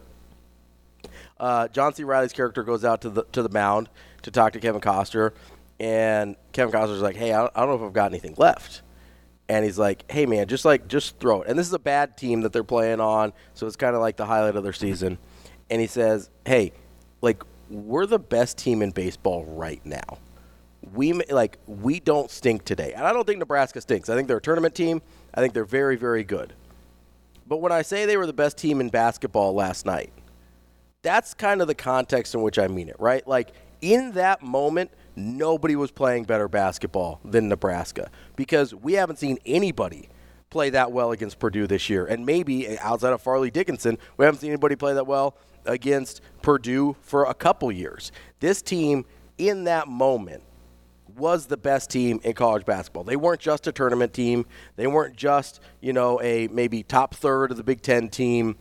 uh, John C. Reilly's character goes out to the to the mound to talk to Kevin Costner, and Kevin Costner's like, "Hey, I don't, I don't know if I've got anything left." And he's like, "Hey, man, just like just throw it." And this is a bad team that they're playing on, so it's kind of like the highlight of their season. And he says, "Hey, like we're the best team in baseball right now. We like we don't stink today, and I don't think Nebraska stinks. I think they're a tournament team. I think they're very, very good. But when I say they were the best team in basketball last night, that's kind of the context in which I mean it, right? Like in that moment, nobody was playing better basketball than Nebraska because we haven't seen anybody play that well against Purdue this year. And maybe eh, outside of Fairleigh Dickinson, we haven't seen anybody play that well against Purdue for a couple years. This team, in that moment, was the best team in college basketball. They weren't just a tournament team. They weren't just, you know, a maybe top third of the Big Ten team.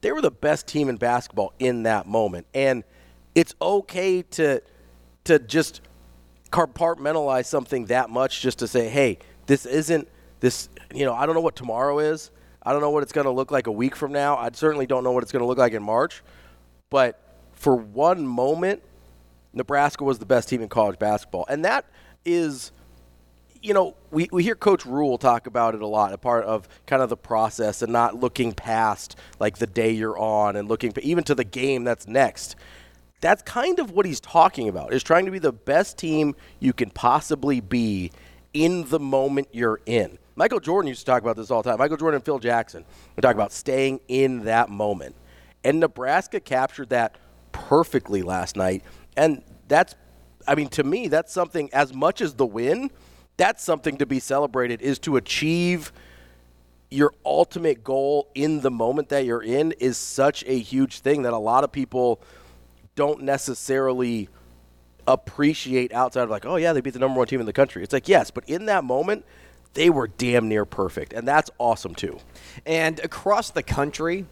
They were the best team in basketball in that moment. And it's okay to to just compartmentalize something that much just to say, hey, this isn't this you know, I don't know what tomorrow is. I don't know what it's going to look like a week from now. I certainly don't know what it's going to look like in March. But for one moment, Nebraska was the best team in college basketball. And that is, you know, we, we hear Coach Rhule talk about it a lot, a part of kind of the process and not looking past like the day you're on and looking even to the game that's next. That's kind of what he's talking about, is trying to be the best team you can possibly be in the moment you're in. Michael Jordan used to talk about this all the time. Michael Jordan and Phil Jackson would talk about staying in that moment. And Nebraska captured that perfectly last night. And that's, I mean, to me, that's something, as much as the win, that's something to be celebrated, is to achieve your ultimate goal in the moment that you're in is such a huge thing that a lot of people don't necessarily appreciate outside of like, oh, yeah, they beat the number one team in the country. It's like, yes, but in that moment, they were damn near perfect. And that's awesome, too. And across the country,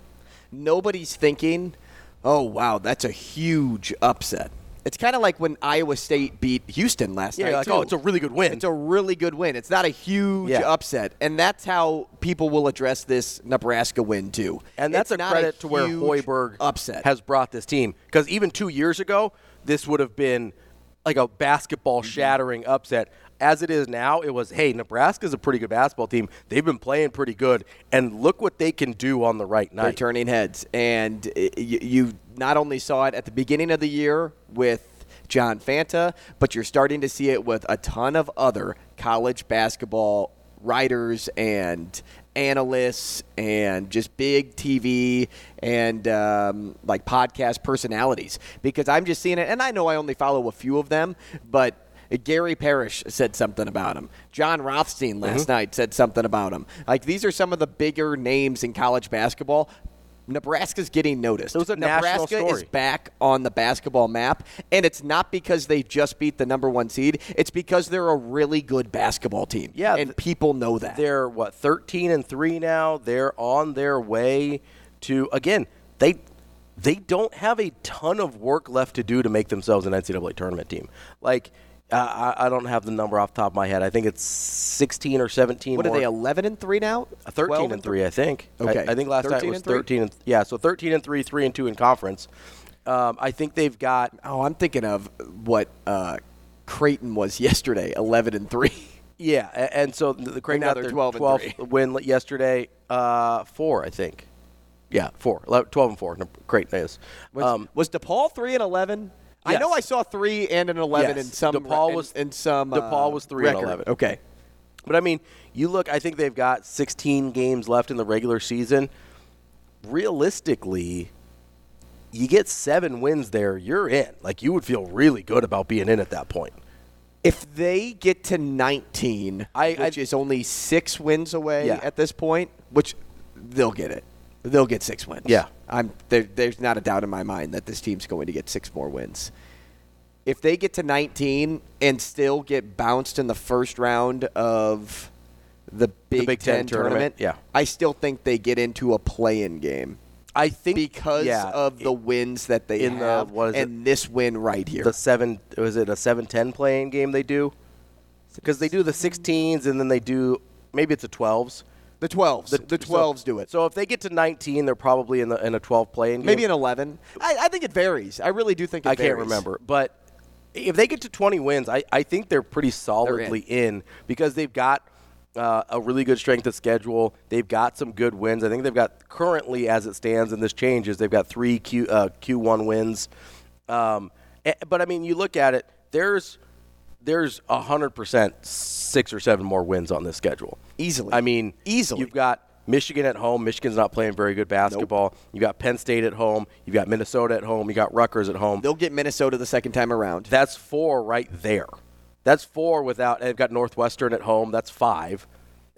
nobody's thinking, oh, wow, that's a huge upset. It's kind of like when Iowa State beat Houston last Yeah, night. like, oh, it's a really good win. It's a really good win. It's not a huge Yeah. upset, and that's how people will address this Nebraska win too. And that's It's a credit to where Hoiberg upset has brought this team. Because even two years ago, this would have been like a basketball Mm-hmm. shattering upset. As it is now, it was, hey, Nebraska's a pretty good basketball team. They've been playing pretty good, and look what they can do on the right now. They're turning heads, and you not only saw it at the beginning of the year with John Fanta, but you're starting to see it with a ton of other college basketball writers and analysts and just big TV and um, like podcast personalities. Because I'm just seeing it, and I know I only follow a few of them, but. Gary Parrish said something about him. Jon Rothstein last mm-hmm. night said something about him. Like these are some of the bigger names in college basketball. Nebraska's getting noticed. It was a Nebraska is back on the basketball map, and it's not because they just beat the number one seed. It's because they're a really good basketball team. Yeah, and th- people know that. They're what 13 and 3 now. They're on their way to again, they they don't have a ton of work left to do to make themselves an NCAA tournament team. Like I, I don't have the number off the top of my head. I think it's 16 or 17 What are they? Eleven and three now. Uh, 13 and 3, I think. I- Okay. I, think last night 13 was and 13 and yeah, so 13 and 3, 3 and 2 in conference. Um, I think they've got Oh, I'm thinking of what uh, Creighton was yesterday. Eleven and three. yeah, and so the Creighton now they're their 12 and three. win yesterday, uh, 4, I think. Yeah, 4. 11 12 and 4. No, Creighton is. Was, Um, was DePaul three and eleven? I know I saw three and an eleven Yes. in some. DePaul was- in, some. DePaul uh, was three and 11. Okay. But I mean, you look. I think they've got 16 games left in the regular season. Realistically, you get seven wins there, you're in. Like you would feel really good about being in at that point. If they get to 19, I- which I- is only six wins away Yeah. at this point, which they'll get it. They'll get six wins. Yeah. I'm there, there's not a doubt in my mind that this team's going to get six more wins. If they get to 19 and still get bounced in the first round of the Big, Big Ten tournament, yeah. I still think they get into a play-in game I think because yeah, of the wins that they in the- have what is it? and this win right here. the seven was it a 7-10 playing game they do because they do the 16s and then they do maybe it's a 12s the 12s. The, so- 12s do it. so if they get to 19 they're probably in the in a 12 playing game Maybe an 11. I, I think it varies. I really do think it I can't remember. But if they get to 20 wins, I, I think they're pretty solidly in. because they've got uh, a really good strength of schedule. They've got some good wins. I think they've got currently, as it stands, and this changes, they've got three Q, uh, Q1 wins. Um, eh, but I mean, you look at it, there's there's 100% six or seven more wins on this schedule. Easily. I mean, Easily. You've got Michigan at home. Michigan's not playing very good basketball. You've got Penn State at home. You've got Minnesota at home. You got Rutgers at home. They'll get Minnesota the second time around. That's four right there. That's four without. They've got Northwestern at home. That's five.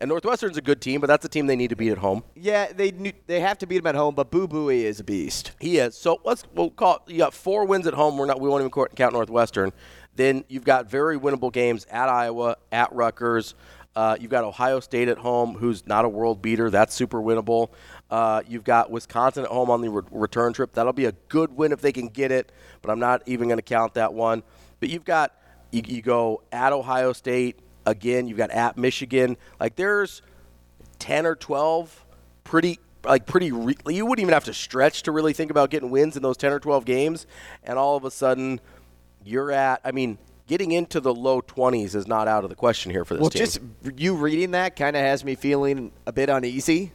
And Northwestern's a good team, but that's a team they need to beat at home. Yeah, they they have to beat them at home, but Boo Buie is a beast. He is. So let's we'll call. You got four wins at home. We're not. We won't even count Northwestern. Then you've got very winnable games at Iowa, at Rutgers. Uh, you've got Ohio State at home, who's not a world beater. That's super winnable. Uh, you've got Wisconsin at home on the re- return trip. That'll be a good win if they can get it, but I'm not even going to count that one. But you've got you, you go at Ohio State again. You've got at Michigan. Like there's ten or twelve pretty like pretty re- you wouldn't even have to stretch to really think about getting wins in those 10 or 12 games and all of a sudden you're at i mean getting into the low 20s is not out of the question here for this well, team. just you reading that kind of has me feeling a bit uneasy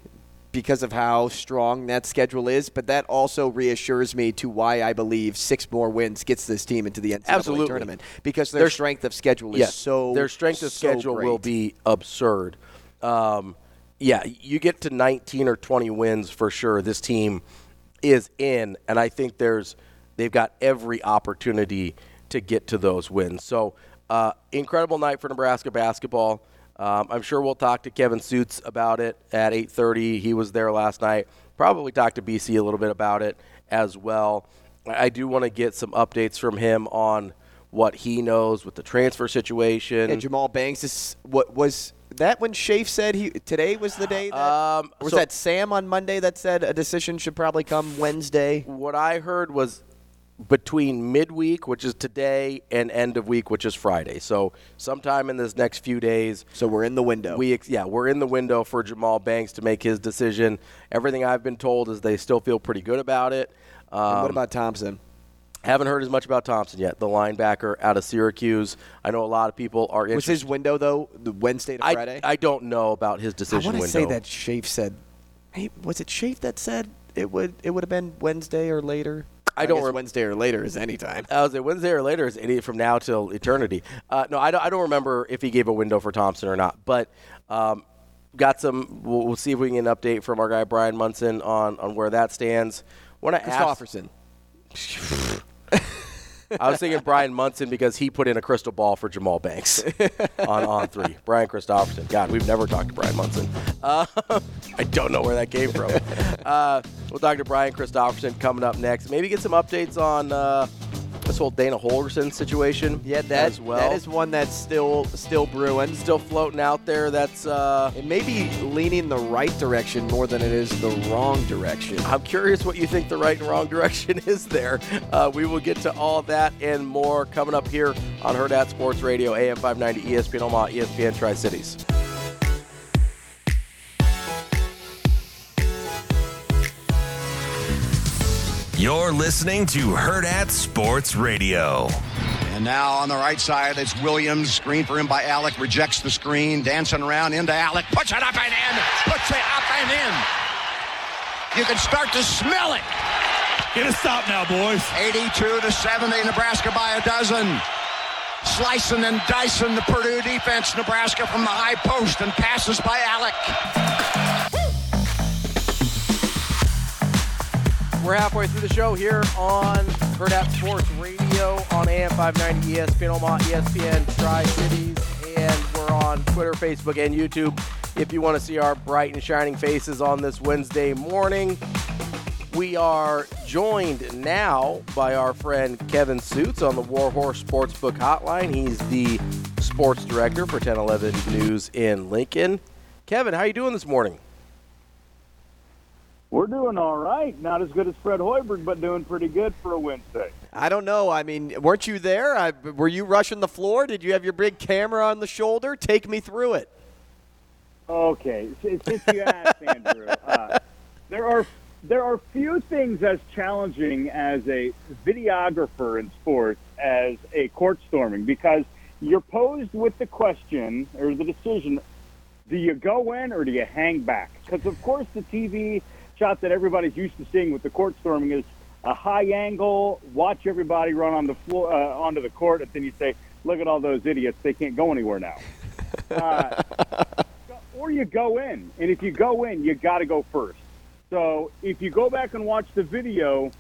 because of how strong that schedule is, but that also reassures me to why I believe six more wins gets this team into the NCAA Absolutely. tournament because their, strength of schedule is yes, so their strength of so schedule will be absurd. Um, yeah you get to 19 or 20 wins for sure. This team is in and i think there's they've got every opportunity to get to those wins. So uh, incredible night for nebraska basketball. Um, i'm sure we'll talk to kevin sjuts about it at 8.30 he was there last night. Probably talk to bc a little bit about it as well. I do want to get some updates from him on what he knows with the transfer situation. And Jahmal Banks is what was that when Shafe said he today was the day that Um, was so- that Sam on Monday that said a decision should probably come Wednesday? what I heard was between midweek, which is today, and end of week, which is Friday. So sometime in this next few days. So we're in the window. We ex- yeah, we're in the window for Jahmal Banks to make his decision. Everything I've been told is they still feel pretty good about it. Um, what about Thompson? Haven't heard as much about Thompson yet, the linebacker out of Syracuse. I know a lot of people are Was interested. his window though the Wednesday to Friday? I don't know about his decision. I want to say that Shafe said. Hey, was it Shafe that said it would it would have been Wednesday or later? I don't guess rem- Wednesday or later is any time. I was it Wednesday or later? Is any from now till eternity? Uh, no, I don't, I don't remember if he gave a window for Thompson or not. But um, got some. We'll, we'll see if we can get an update from our guy Brian Munson on on where that stands. When I asked. I was thinking Brian Munson because he put in a crystal ball for Jahmal Banks on on three. Brian Christopherson. God, we've never talked to Brian Munson. Uh, I don't know where that came from. Uh, we'll talk to Brian Christopherson coming up next. Maybe get some updates on uh, this whole Dana Holgorsen situation. Yeah, that as well. that is one that's still still brewing. still floating out there. That's uh, It may be leaning the right direction more than it is the wrong direction. I'm curious what you think the right and wrong direction is there. Uh, we will get to all that and more coming up here on Hurrdat Sports Radio, AM 590, ESPN Omaha, ESPN Tri Cities. You're listening to Hurrdat Sports Radio. And now on the right side, it's Williams. Screen for him by Allick. Rejects the screen. Dancing around into Allick. Puts it up and in. Puts it up and in. You can start to smell it. Get a stop now, boys. 82 to 70. Nebraska by a dozen. Slicing and dicing the Purdue defense. Nebraska from the high post and passes by Allick. We're halfway through the show here on Hurrdat Sports Radio on AM 590, ESPN Omaha, ESPN Tri Cities, and we're on Twitter, Facebook, and YouTube. If you want to see our bright and shining faces on this Wednesday morning, we are joined now by our friend Kevin Sjuts on the Warhorse Sportsbook Hotline. He's the sports director for 1011 News in Lincoln. Kevin, how are you doing this morning? We're doing all right. Not as good as Fred Hoiberg, but doing pretty good for a Wednesday. I don't know. I mean, weren't you there? I, were you rushing the floor? Did you have your big camera on the shoulder? Take me through it. Okay, since you asked, Andrew, uh, there are there are few things as challenging as a videographer in sports as a court storming because you're posed with the question or the decision: Do you go in or do you hang back? Because of course the TV shot that everybody's used to seeing with the court storming is a high angle, watch everybody run on the floor uh, onto the court, and then you say, "Look at all those idiots! They can't go anywhere now." Uh, or you go in, and if you go in, you got to go first. So if you go back and watch the video,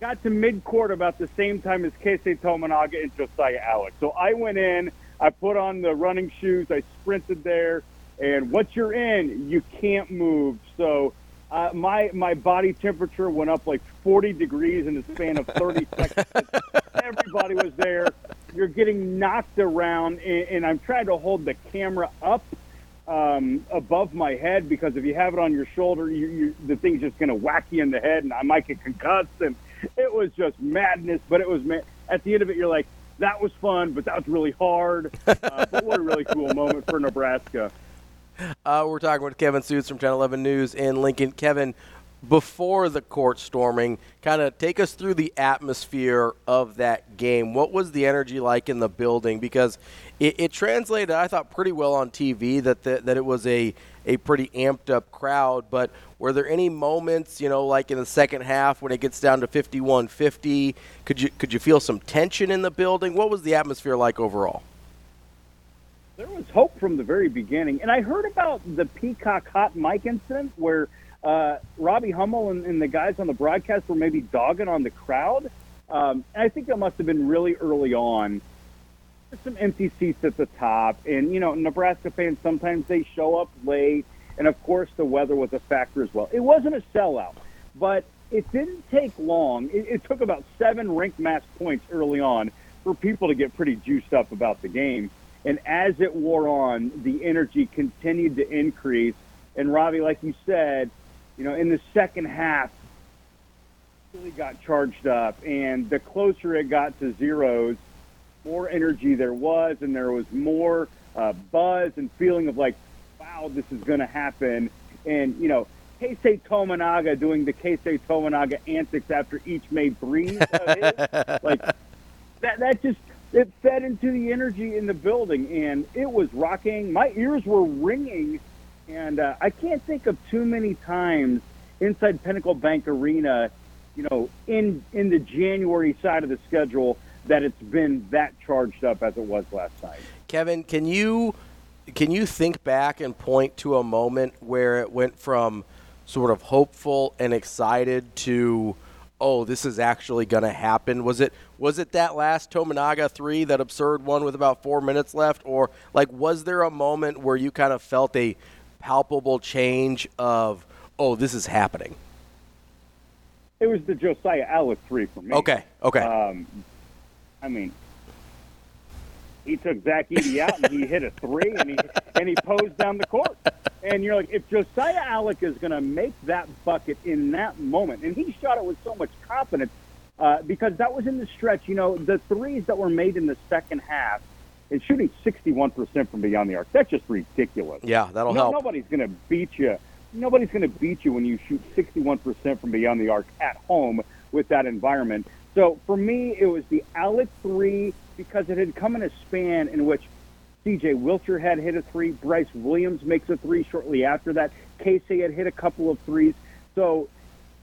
got to mid-court about the same time as Keisei Tominaga and Josiah Allick. So I went in, I put on the running shoes, I sprinted there, and once you're in, you can't move. So uh, my my body temperature went up like 40 degrees in the span of 30 seconds. Everybody was there. You're getting knocked around, and, and I'm trying to hold the camera up um, above my head because if you have it on your shoulder, you, you, the thing's just going to whack you in the head, and I might get concussed. And it was just madness. But it was ma- at the end of it, you're like, that was fun, but that was really hard. Uh, but what a really cool moment for Nebraska. Uh, we're talking with Kevin Sjuts from 1011 News in Lincoln. Kevin, before the court storming, kind of take us through the atmosphere of that game. What was the energy like in the building? Because it, it translated, I thought, pretty well on TV that the, that it was a a pretty amped up crowd. But were there any moments, you know, like in the second half when it gets down to 51-50? Could you could you feel some tension in the building? What was the atmosphere like overall? There was hope from the very beginning, and I heard about the Peacock hot mic incident where uh, Robbie Hummel and, and, the guys on the broadcast were maybe dogging on the crowd. Um, and I think that must have been really early on. There's some empty seats at the top, and you know, Nebraska fans sometimes they show up late, and of course the weather was a factor as well. It wasn't a sellout, but it didn't take long. It, it took about seven Rienk Mast points early on for people to get pretty juiced up about the game. And as it wore on, the energy continued to increase. And Ravi, like you said, you know, in the second half, really got charged up. And the closer it got to zeros, more energy there was, and there was more uh, buzz and feeling of like, wow, this is going to happen. And, you know, Keisei Tominaga doing the Keisei Tominaga antics after each made threes. like, that, that just it fed into the energy in the building, and it was rocking. My ears were ringing, and uh, I can't think of too many times inside Pinnacle Bank Arena, you know, in in the January side of the schedule that it's been that charged up as it was last night. Kevin, can you can you think back and point to a moment where it went from sort of hopeful and excited to oh, this is actually going to happen? Was it was it that last Tominaga three, that absurd one with about four minutes left, or like was there a moment where you kind of felt a palpable change of oh, this is happening? It was the Josiah Allick three for me. Okay, okay. Um, I mean, he took Zach Edey out and he hit a three and he and he posed down the court. And you're like, if Josiah Allick is going to make that bucket in that moment, and he shot it with so much confidence, uh, because that was in the stretch. You know, the threes that were made in the second half, and shooting 61% from beyond the arc, that's just ridiculous. Yeah, that'll no, help. Nobody's going to beat you. Nobody's going to beat you when you shoot 61% from beyond the arc at home with that environment. So for me, it was the Allick three because it had come in a span in which C.J. Wilcher had hit a three. Brice Williams makes a three shortly after that. Keisei had hit a couple of threes. So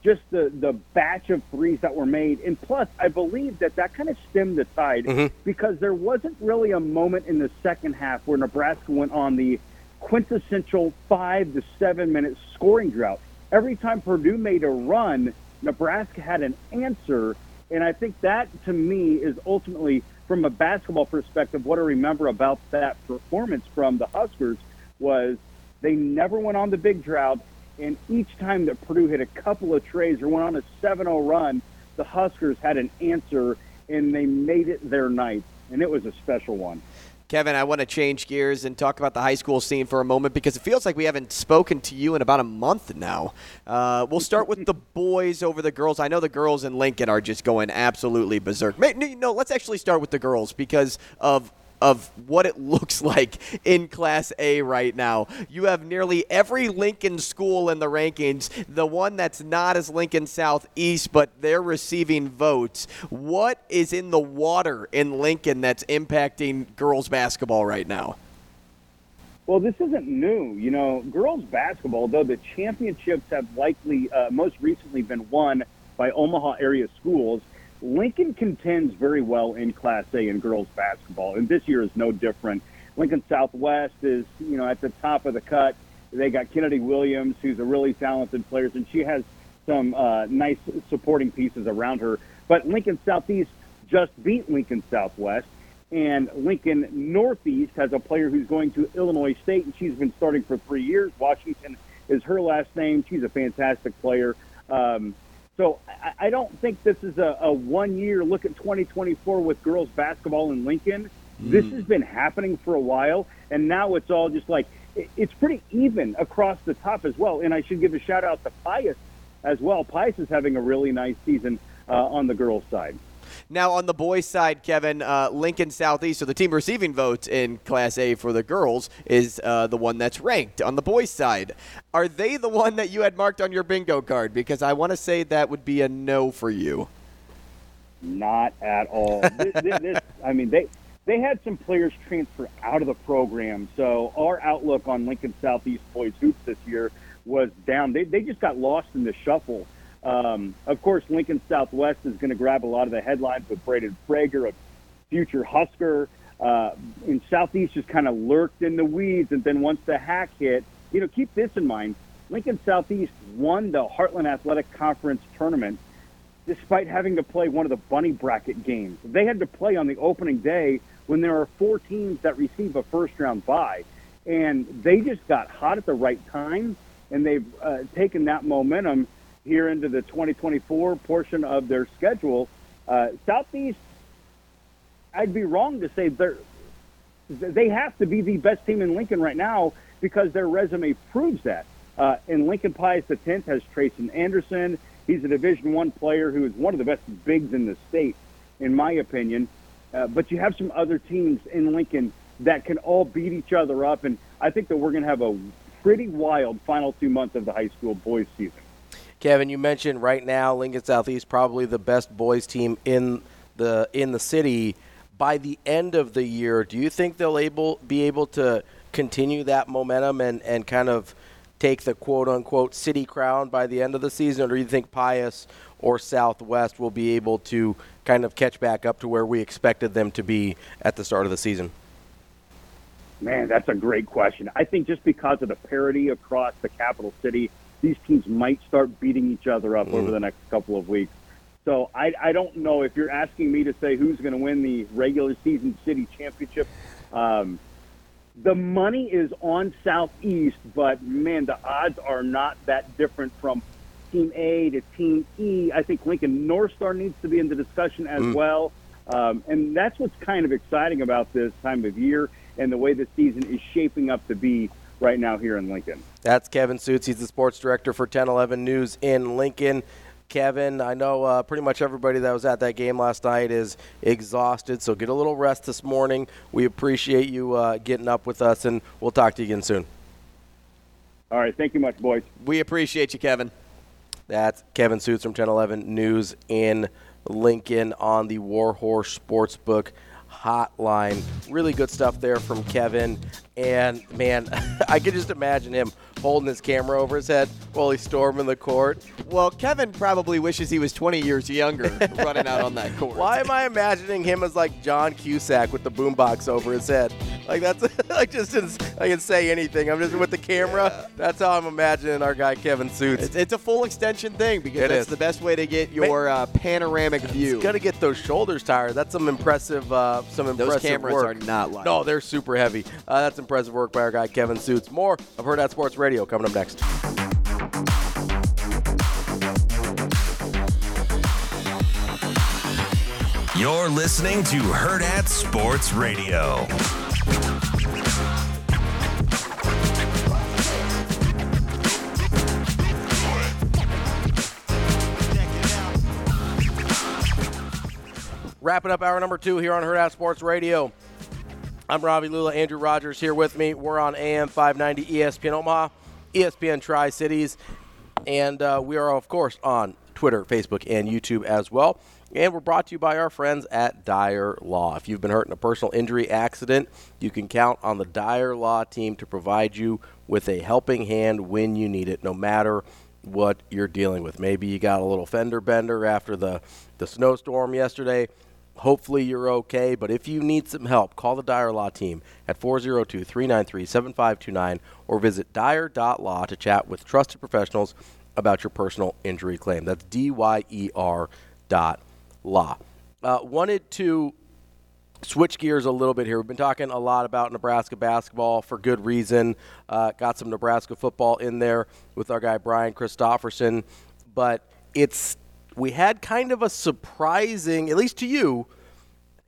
just the, the batch of threes that were made. And plus, I believe that that kind of stemmed the tide mm-hmm. because there wasn't really a moment in the second half where Nebraska went on the quintessential five to seven minute scoring drought. Every time Purdue made a run, Nebraska had an answer. And I think that, to me, is ultimately – from a basketball perspective, what I remember about that performance from the Huskers was they never went on the big drought, and each time that Purdue hit a couple of trays or went on a 7-0 run, the Huskers had an answer, and they made it their night, and it was a special one. Kevin, I want to change gears and talk about the high school scene for a moment because it feels like we haven't spoken to you in about a month now. Uh, we'll start with the boys over the girls. I know the girls in Lincoln are just going absolutely berserk. No, let's actually start with the girls because of of what it looks like in Class A right now. You have nearly every Lincoln school in the rankings, the one that's not is Lincoln Southeast, but they're receiving votes. What is in the water in Lincoln that's impacting girls basketball right now? Well, this isn't new. You know, girls basketball, though the championships have likely uh, most recently been won by Omaha area schools, Lincoln contends very well in Class A in girls basketball, and this year is no different. Lincoln Southwest is, you know, at the top of the cut. They got Kennedy Williams, who's a really talented player, and she has some uh, nice supporting pieces around her. But Lincoln Southeast just beat Lincoln Southwest, And Lincoln Northeast has a player who's going to Illinois State, and she's been starting for three years. Washington is her last name. She's a fantastic player. Um, so I, I don't think this is a, a one year look at 2024 with girls basketball in Lincoln. This has been happening for a while, and now it's all just like it's pretty even across the top as well. And I should give a shout out to Pius as well. Pius is having a really nice season uh, on the girls' side. Now, on the boys' side, Kevin, uh, Lincoln Southeast, so the team receiving votes in Class A for the girls, is uh, the one that's ranked. On the boys' side, are they the one that you had marked on your bingo card? Because I want to say that would be a no for you. Not at all. this, this, I mean, they they had some players transfer out of the program, so our outlook on Lincoln Southeast boys hoops this year was down. They they just got lost in the shuffle. Um, of course, Lincoln Southwest is going to grab a lot of the headlines with Braden Frager, a future Husker. Uh, and Southeast just kind of lurked in the weeds, and then once the hack hit, you know, keep this in mind: Lincoln Southeast won the Heartland Athletic Conference tournament despite having to play one of the bunny bracket games. They had to play on the opening day when there are four teams that receive a first round bye. And they just got hot at the right time, and they've uh, taken that momentum here into the 2024 portion of their schedule. Uh, Southeast, I'd be wrong to say they're, they have to be the best team in Lincoln right now because their resume proves that. Uh, and Lincoln Pius the 10th has Trayson Anderson. He's a Division One player who is one of the best bigs in the state, in my opinion. Uh, but you have some other teams in Lincoln that can all beat each other up, and I think that we're going to have a pretty wild final two months of the high school boys season. Kevin, you mentioned right now Lincoln Southeast probably the best boys team in the in the city. By the end of the year, do you think they'll able be able to continue that momentum and, and kind of take the quote unquote city crown by the end of the season, or do you think Pius or Southwest will be able to kind of catch back up to where we expected them to be at the start of the season? Man, that's a great question. I think just because of the parity across the capital city, these teams might start beating each other up over the next couple of weeks. So I, I don't know if you're asking me to say who's going to win the regular season city championship. Um, the money is on Southeast, but man, the odds are not that different from Team A to Team E. I think Lincoln North Star needs to be in the discussion as Mm. well. Um, and that's what's kind of exciting about this time of year and the way the season is shaping up to be right now here in Lincoln. That's Kevin Sjuts. He's the sports director for 1011 News in Lincoln. Kevin, I know uh, pretty much everybody that was at that game last night is exhausted, so get a little rest this morning. We appreciate you uh, getting up with us, and we'll talk to you again soon. All right. Thank you much, boys. We appreciate you, Kevin. That's Kevin Sjuts from 1011 News in Lincoln on the Warhorse Sportsbook hotline. Really good stuff there from Kevin. And man, I could just imagine him holding his camera over his head while he's storming the court. Well, Kevin probably wishes he was 20 years younger running out on that court. Why am I imagining him as like John Cusack with the boombox over his head? Like that's like just I can say anything. I'm just with the camera. That's how I'm imagining our guy Kevin Sjuts. It's, it's a full extension thing because It that's is. the best way to get your uh, panoramic view. He's Got to get those shoulders tired. That's some impressive, uh, some Those impressive cameras work. are not light. No, they're super heavy. Uh, that's impressive work by our guy Kevin Sjuts. More of Hurrdat Sports Radio coming up next. You're listening to Hurrdat Sports Radio. Wrapping up hour number two here on Hurrdat Sports Radio. I'm Ravi Lulla. Andrew Rogers here with me. We're on AM 590 ESPN Omaha, ESPN Tri Cities, and uh, we are, of course, on Twitter, Facebook, and YouTube as well. And we're brought to you by our friends at Dyer Law. If you've been hurt in a personal injury accident, you can count on the Dyer Law team to provide you with a helping hand when you need it, no matter what you're dealing with. Maybe you got a little fender bender after the, the snowstorm yesterday. Hopefully you're okay, but if you need some help, call the Dyer Law team at 402-393-7529 or visit dyer.law to chat with trusted professionals about your personal injury claim. That's D-Y-E-R dot law. Uh, wanted to switch gears a little bit here. We've been talking a lot about Nebraska basketball for good reason. Uh, got some Nebraska football in there with our guy Brian Christopherson, but it's we had kind of a surprising, at least to you,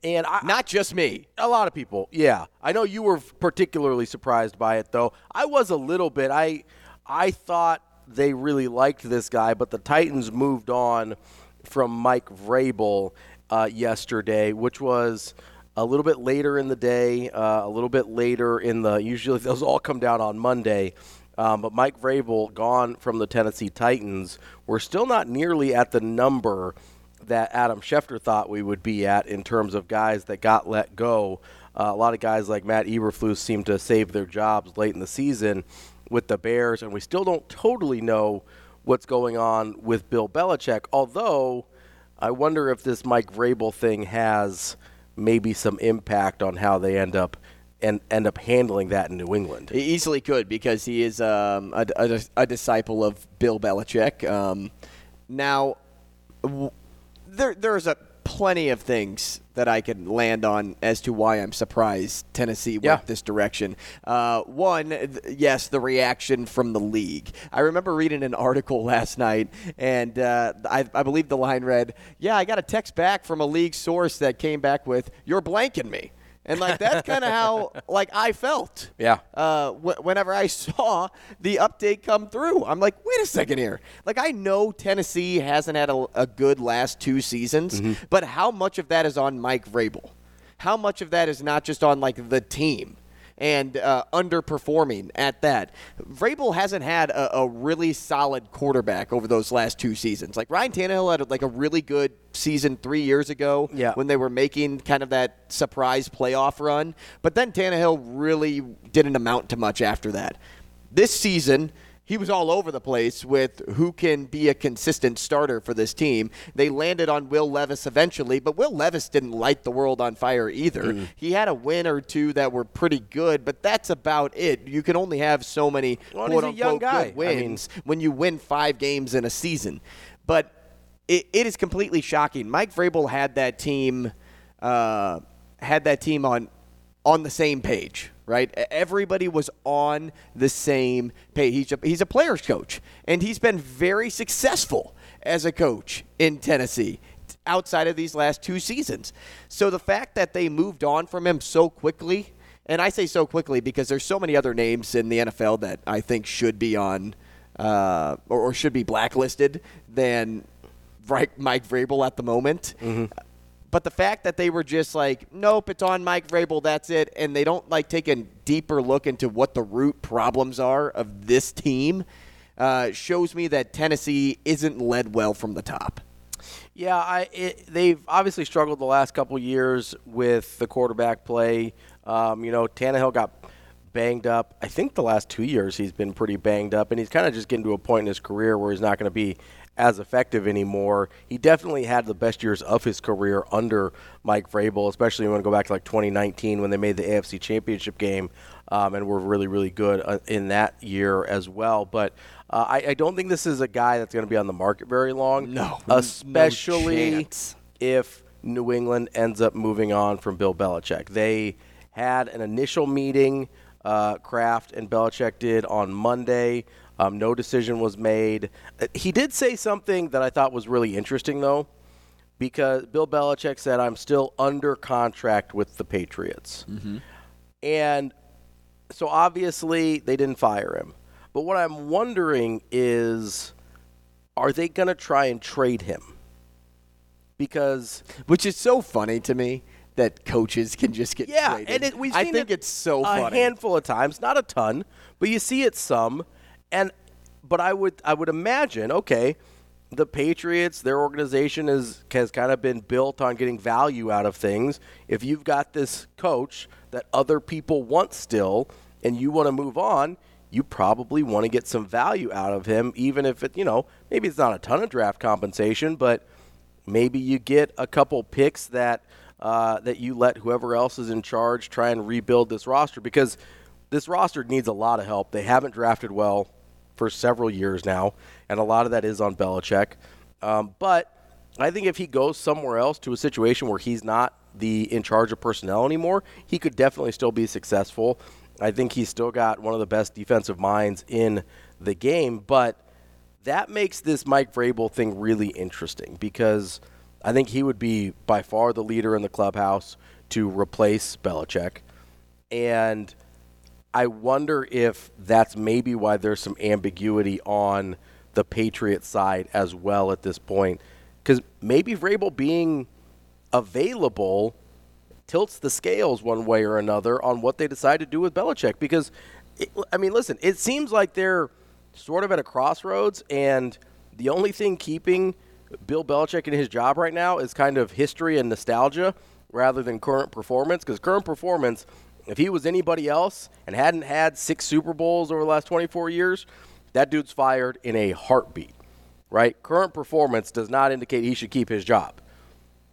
and I, not just me, a lot of people. Yeah, I know you were particularly surprised by it, though. I was a little bit. I I thought they really liked this guy, but the Titans moved on from Mike Vrabel uh, yesterday, which was a little bit later in the day, uh, a little bit later in the. Usually those all come down on Monday. Um, but Mike Vrabel gone from the Tennessee Titans. We're still not nearly at the number that Adam Schefter thought we would be at in terms of guys that got let go. Uh, a lot of guys like Matt Eberflus seem to save their jobs late in the season with the Bears, and we still don't totally know what's going on with Bill Belichick. Although I wonder if this Mike Vrabel thing has maybe some impact on how they end up and end up handling that in New England. He easily could because he is um, a, a, a, disciple of Bill Belichick. Um, now, w- there there's a plenty of things that I can land on as to why I'm surprised Tennessee went Yeah. this direction. Uh, one, th- yes, the reaction from the league. I remember reading an article last night, and uh, I, I believe the line read, "Yeah, I got a text back from a league source that came back with, you're blanking me." And like that's kind of how like I felt Yeah. uh, wh- whenever I saw the update come through. I'm like, wait a second here. Like, I know Tennessee hasn't had a, a good last two seasons, but how much of that is on Mike Vrabel? How much of that is not just on like the team? And uh, underperforming at that. Vrabel hasn't had a, a really solid quarterback over those last two seasons. Like Ryan Tannehill had like a really good season three years ago Yeah. when they were making kind of that surprise playoff run. But then Tannehill really didn't amount to much after that. This season, he was all over the place with who can be a consistent starter for this team. They landed on Will Levis eventually, but Will Levis didn't light the world on fire either. He had a win or two that were pretty good, but that's about it. You can only have so many Well, quote unquote good I mean- wins when you win five games in a season. But it, it is completely shocking. Mike Vrabel had that team uh, had that team on on the same page, right? Everybody was on the same page. He's a, he's a player's coach, and he's been very successful as a coach in Tennessee outside of these last two seasons. So the fact that they moved on from him so quickly, and I say so quickly because there's so many other names in the NFL that I think should be on uh, or, or should be blacklisted than Mike Vrabel at the moment. But the fact that they were just like, nope, it's on Mike Vrabel, that's it, and they don't like take a deeper look into what the root problems are of this team, uh, shows me that Tennessee isn't led well from the top. Yeah, I it, they've obviously struggled the last couple years with the quarterback play. Um, you know, Tannehill got banged up. I think the last two years he's been pretty banged up, and he's kind of just getting to a point in his career where he's not going to be as effective anymore. He definitely had the best years of his career under Mike Vrabel, especially when we go back to like 2019 when they made the AFC Championship game um, and were really, really good uh, in that year as well. But uh, I, I don't think this is a guy that's going to be on the market very long. No, no especially chance. if New England ends up moving on from Bill Belichick. They had an initial meeting, uh, Kraft and Belichick did on Monday. Um, no decision was made. Uh, He did say something that I thought was really interesting, though, because Bill Belichick said, I'm still under contract with the Patriots. And so obviously they didn't fire him. But what I'm wondering is are they going to try and trade him? Because Which is so funny to me that coaches can just get yeah, traded. and it, we've I think it it's so funny. a handful of times, not a ton, but you see it some. And but I would I would imagine okay, the Patriots, their organization is has kind of been built on getting value out of things. If you've got this coach that other people want still, and you want to move on. You probably want to get some value out of him, even if it, you know, maybe it's not a ton of draft compensation, but maybe you get a couple picks that uh, that you let whoever else is in charge try and rebuild this roster because this roster needs a lot of help. They haven't drafted well for several years now, and a lot of that is on Belichick. Um, but I think if he goes somewhere else to a situation where he's not the in charge of personnel anymore, he could definitely still be successful. I think he's still got one of the best defensive minds in the game, but that makes this Mike Vrabel thing really interesting because I think he would be by far the leader in the clubhouse to replace Belichick. And I wonder if that's maybe why there's some ambiguity on the Patriots side as well at this point. Because maybe Vrabel being available tilts the scales one way or another on what they decide to do with Belichick. Because, it, I mean, listen, it seems like they're sort of at a crossroads, and the only thing keeping Bill Belichick in his job right now is kind of history and nostalgia rather than current performance. Because current performance, if he was anybody else and hadn't had six Super Bowls over the last 24 years, that dude's fired in a heartbeat, right? Current performance does not indicate he should keep his job.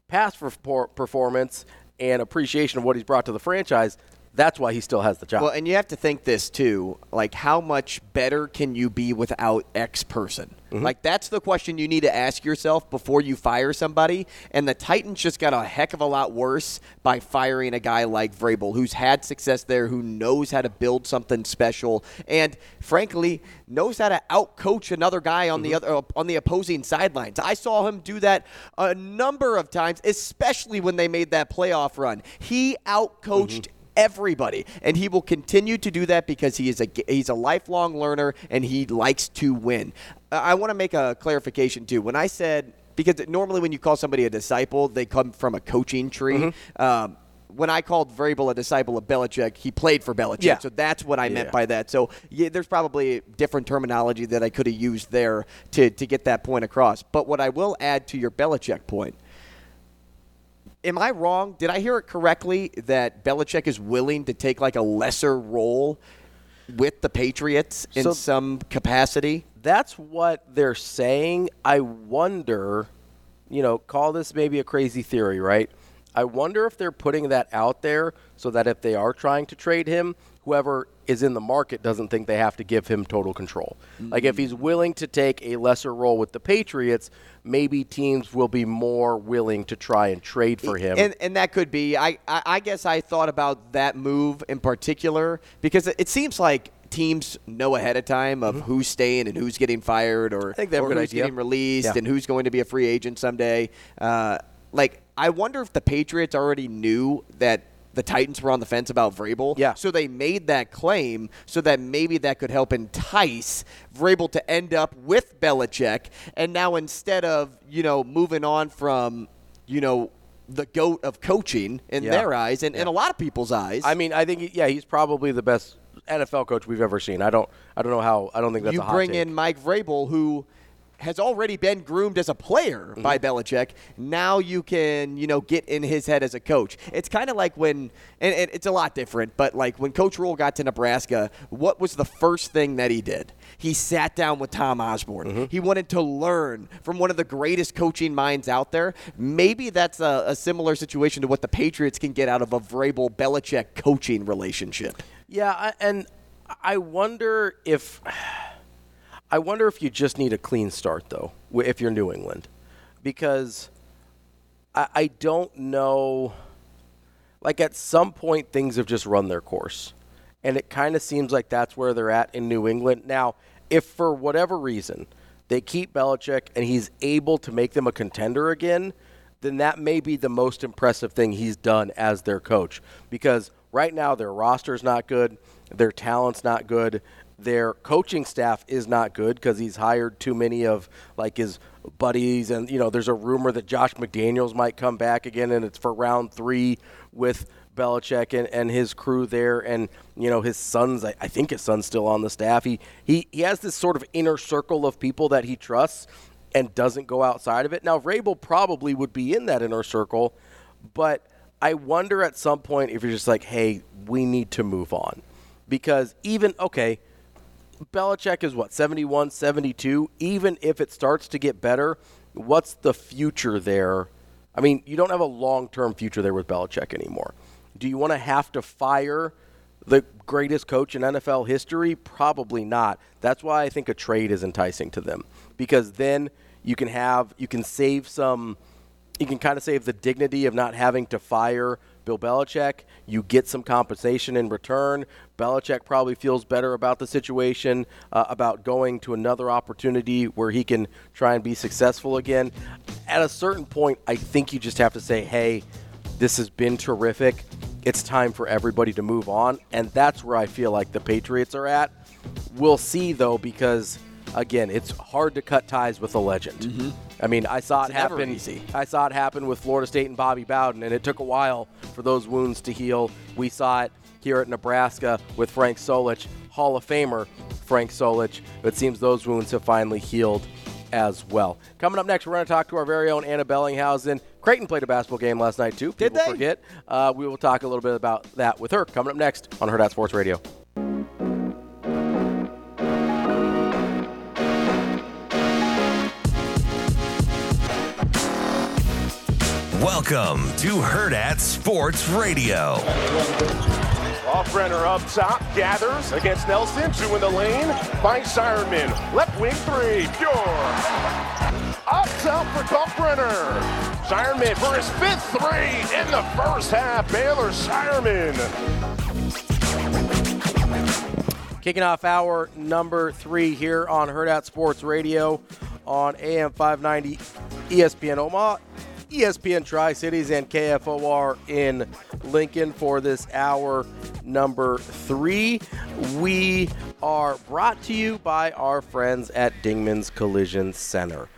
Past performance and appreciation of what he's brought to the franchise, that's why he still has the job. Well, and you have to think this too. Like, how much better can you be without X person? Mm-hmm. Like, that's the question you need to ask yourself before you fire somebody. And the Titans just got a heck of a lot worse by firing a guy like Vrabel, who's had success there, who knows how to build something special, and frankly knows how to outcoach another guy on mm-hmm. the other on the opposing sidelines. I saw him do that a number of times, especially when they made that playoff run. He outcoached. Mm-hmm everybody, and he will continue to do that because he is a he's a lifelong learner and he likes to win. I want to make a clarification too. When I said because normally when you call somebody a disciple, they come from a coaching tree. Mm-hmm. Um, when I called Vrabel a disciple of Belichick, he played for Belichick. Yeah. So that's what I yeah. meant by that. So yeah, there's probably different terminology that I could have used there to, to get that point across. But what I will add to your Belichick point am I wrong? Did I hear it correctly that Belichick is willing to take like a lesser role with the Patriots in so some capacity? That's what they're saying. I wonder, you know, call this maybe a crazy theory, right? I wonder if they're putting that out there so that if they are trying to trade him, whoever is in the market doesn't think they have to give him total control. Mm-hmm. Like if he's willing to take a lesser role with the Patriots, maybe teams will be more willing to try and trade for him. And, and that could be. I, I guess I thought about that move in particular because it seems like teams know ahead of time of mm-hmm. who's staying and who's getting fired or, or who's idea. getting released yeah. and who's going to be a free agent someday. Uh, like, I wonder if the Patriots already knew that the Titans were on the fence about Vrabel. Yeah. So they made that claim so that maybe that could help entice Vrabel to end up with Belichick. And now instead of, you know, moving on from, you know, the goat of coaching in yeah. their eyes and yeah. in a lot of people's eyes. I mean, I think yeah, he's probably the best NFL coach we've ever seen. I don't I don't know how I don't think that's you bring in Mike Vrabel who has already been groomed as a player mm-hmm. by Belichick. Now you can, you know, get in his head as a coach. It's kind of like when, and, and, it's a lot different, but like when Coach Rhule got to Nebraska, what was the first thing that he did? He sat down with Tom Osborne. Mm-hmm. He wanted to learn from one of the greatest coaching minds out there. Maybe that's a, a similar situation to what the Patriots can get out of a Vrabel Belichick coaching relationship. Yeah, and I wonder if. I wonder if you just need a clean start, though, if you're New England, because I, I don't know. Like at some point, things have just run their course, and it kind of seems like that's where they're at in New England now. If for whatever reason they keep Belichick and he's able to make them a contender again, then that may be the most impressive thing he's done as their coach. Because right now their roster's not good, their talent's not good, their coaching staff is not good because he's hired too many of like his buddies and you know there's a rumor that Josh McDaniels might come back again and it's for round three with Belichick and, and his crew there and you know his sons I, I think his son's still on the staff. He, he he has this sort of inner circle of people that he trusts and doesn't go outside of it. Now Vrabel probably would be in that inner circle but I wonder at some point if you're just like hey we need to move on. Because even okay Belichick is what, 71, 72? Even if it starts to get better, what's the future there? I mean, you don't have a long term future there with Belichick anymore. Do you want to have to fire the greatest coach in NFL history? Probably not. That's why I think a trade is enticing to them because then you can have you can save some you can kind of save the dignity of not having to fire Bill Belichick. You get some compensation in return. Belichick probably feels better about the situation, uh, about going to another opportunity where he can try and be successful again. At a certain point, I think you just have to say, hey, this has been terrific. It's time for everybody to move on. And that's where I feel like the Patriots are at. We'll see, though, because, again, it's hard to cut ties with a legend. Mm-hmm. I mean, I saw it It's never happen. easy. I saw it happen with Florida State and Bobby Bowden, and it took a while for those wounds to heal. We saw it here at Nebraska with Frank Solich, Hall of Famer Frank Solich. It seems those wounds have finally healed as well. Coming up next, we're going to talk to our very own Ana Bellinghausen. Creighton played a basketball game last night too. Did People they? forget. Uh, we will talk a little bit about that with her coming up next on Hurrdat Sports Radio. Welcome to Hurrdat Sports Radio. Offrenner up top, gathers against Nelson, two in the lane, finds Scheierman, left wing three, pure. Up top for Kalkbrenner. Scheierman for his fifth three in the first half. Baylor Scheierman. Kicking off hour number three here on Hurrdat Sports Radio on AM 590 ESPN Omaha, ESPN Tri Cities, and KFOR in Lincoln for this hour number three. We are brought to you by our friends at Dingman's Collision Center.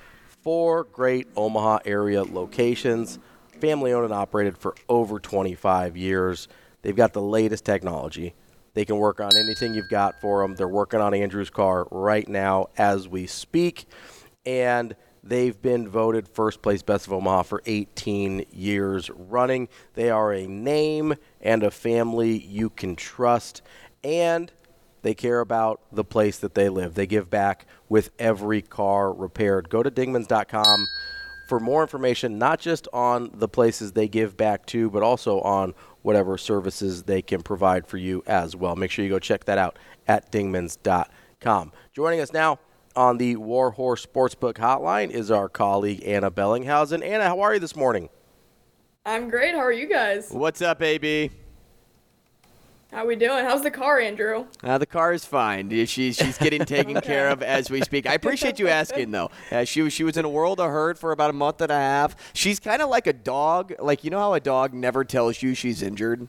Four great Omaha area locations, family owned and operated for over 25 years. They've got the latest technology. They can work on anything you've got for them. They're working on Andrew's car right now as we speak. And they've been voted first place Best of Omaha for 18 years running. They are a name and a family you can trust. And they care about the place that they live. They give back with every car repaired. Go to dingmans.com for more information, not just on the places they give back to, but also on whatever services they can provide for you as well. Make sure you go check that out at dingmans.com. Joining us now on the Warhorse Sportsbook Hotline is our colleague Ana Bellinghausen. Ana, how are you this morning? I'm great. How are you guys? What's up, AB? How we doing? How's the car, Andrew? Uh, the car is fine. She's she's getting taken care of as we speak. I appreciate you asking though. Uh, she was she was in a world of hurt for about a month and a half. She's kind of like a dog. Like you know how a dog never tells you she's injured.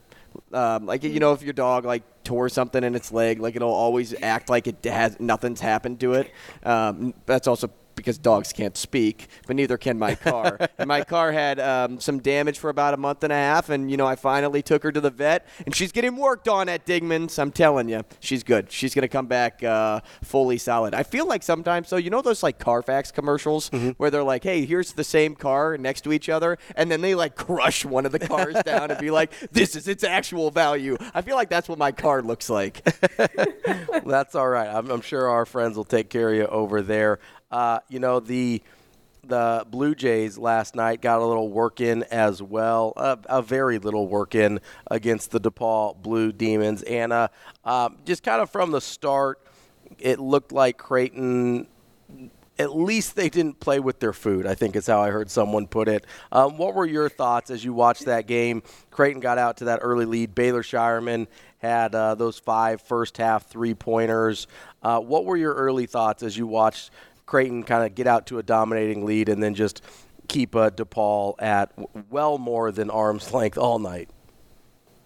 Um, like you know if your dog like tore something in its leg, like it'll always act like it has nothing's happened to it. Um, that's also because dogs can't speak, but neither can my car. and my car had um, some damage for about a month and a half, and you know I finally took her to the vet, and she's getting worked on at Dingman's. I'm telling you, she's good. She's gonna come back uh, fully solid. I feel like sometimes, though, you know those like Carfax commercials where they're like, "Hey, here's the same car next to each other," and then they like crush one of the cars down and be like, "This is its actual value." I feel like that's what my car looks like. That's all right. I'm, I'm sure our friends will take care of you over there. Uh, you know the the Blue Jays last night got a little work in as well, a, a very little work in against the DePaul Blue Demons. And uh, um, just kind of from the start, it looked like Creighton at least they didn't play with their food. I think is how I heard someone put it. Um, what were your thoughts as you watched that game? Creighton got out to that early lead. Baylor Scheierman had uh, those five first half three pointers. Uh, what were your early thoughts as you watched Creighton kind of get out to a dominating lead and then just keep uh, DePaul at well more than arm's length all night?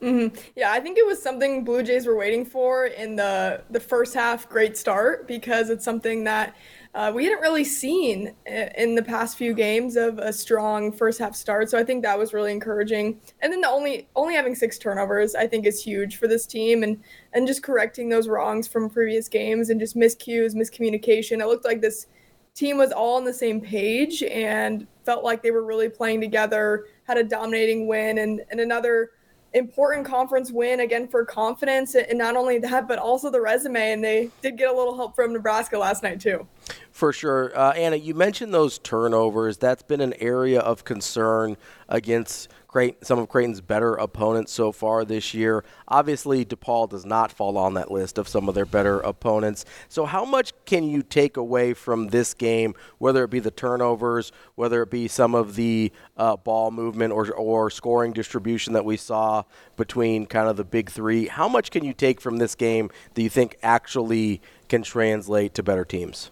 hmm Yeah, I think it was something Blue Jays were waiting for in the the first half. Great start because it's something that uh, we hadn't really seen in the past few games of a strong first half start. So I think that was really encouraging. And then the only only having six turnovers, I think, is huge for this team, and and just correcting those wrongs from previous games and just miscues, miscommunication. It looked like this team was all on the same page and felt like they were really playing together. Had a dominating win and and another important conference win again for confidence and not only that but also the resume and they did get a little help from nebraska last night too For sure. Uh, Ana, you mentioned those turnovers. That's been an area of concern against Creighton, some of Creighton's better opponents so far this year. Obviously, DePaul does not fall on that list of some of their better opponents. So, how much can you take away from this game, whether it be the turnovers, whether it be some of the uh, ball movement or, or scoring distribution that we saw between kind of the big three? How much can you take from this game that you think actually can translate to better teams?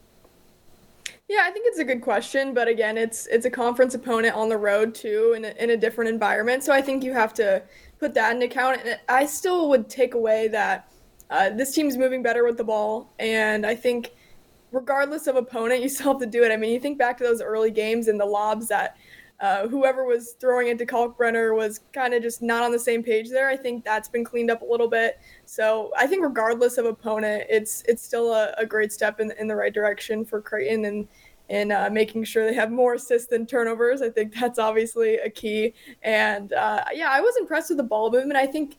Yeah, I think it's a good question, but again, it's it's a conference opponent on the road too, in a, in a different environment. So I think you have to put that into account. And I still would take away that uh, this team's moving better with the ball, and I think regardless of opponent, you still have to do it. I mean, you think back to those early games and the lobs that uh, whoever was throwing it to Kalkbrenner was kind of just not on the same page there. I think that's been cleaned up a little bit. So I think regardless of opponent, it's it's still a, a great step in, in the right direction for Creighton and and uh, making sure they have more assists than turnovers. I think that's obviously a key. And uh, yeah, I was impressed with the ball movement. I think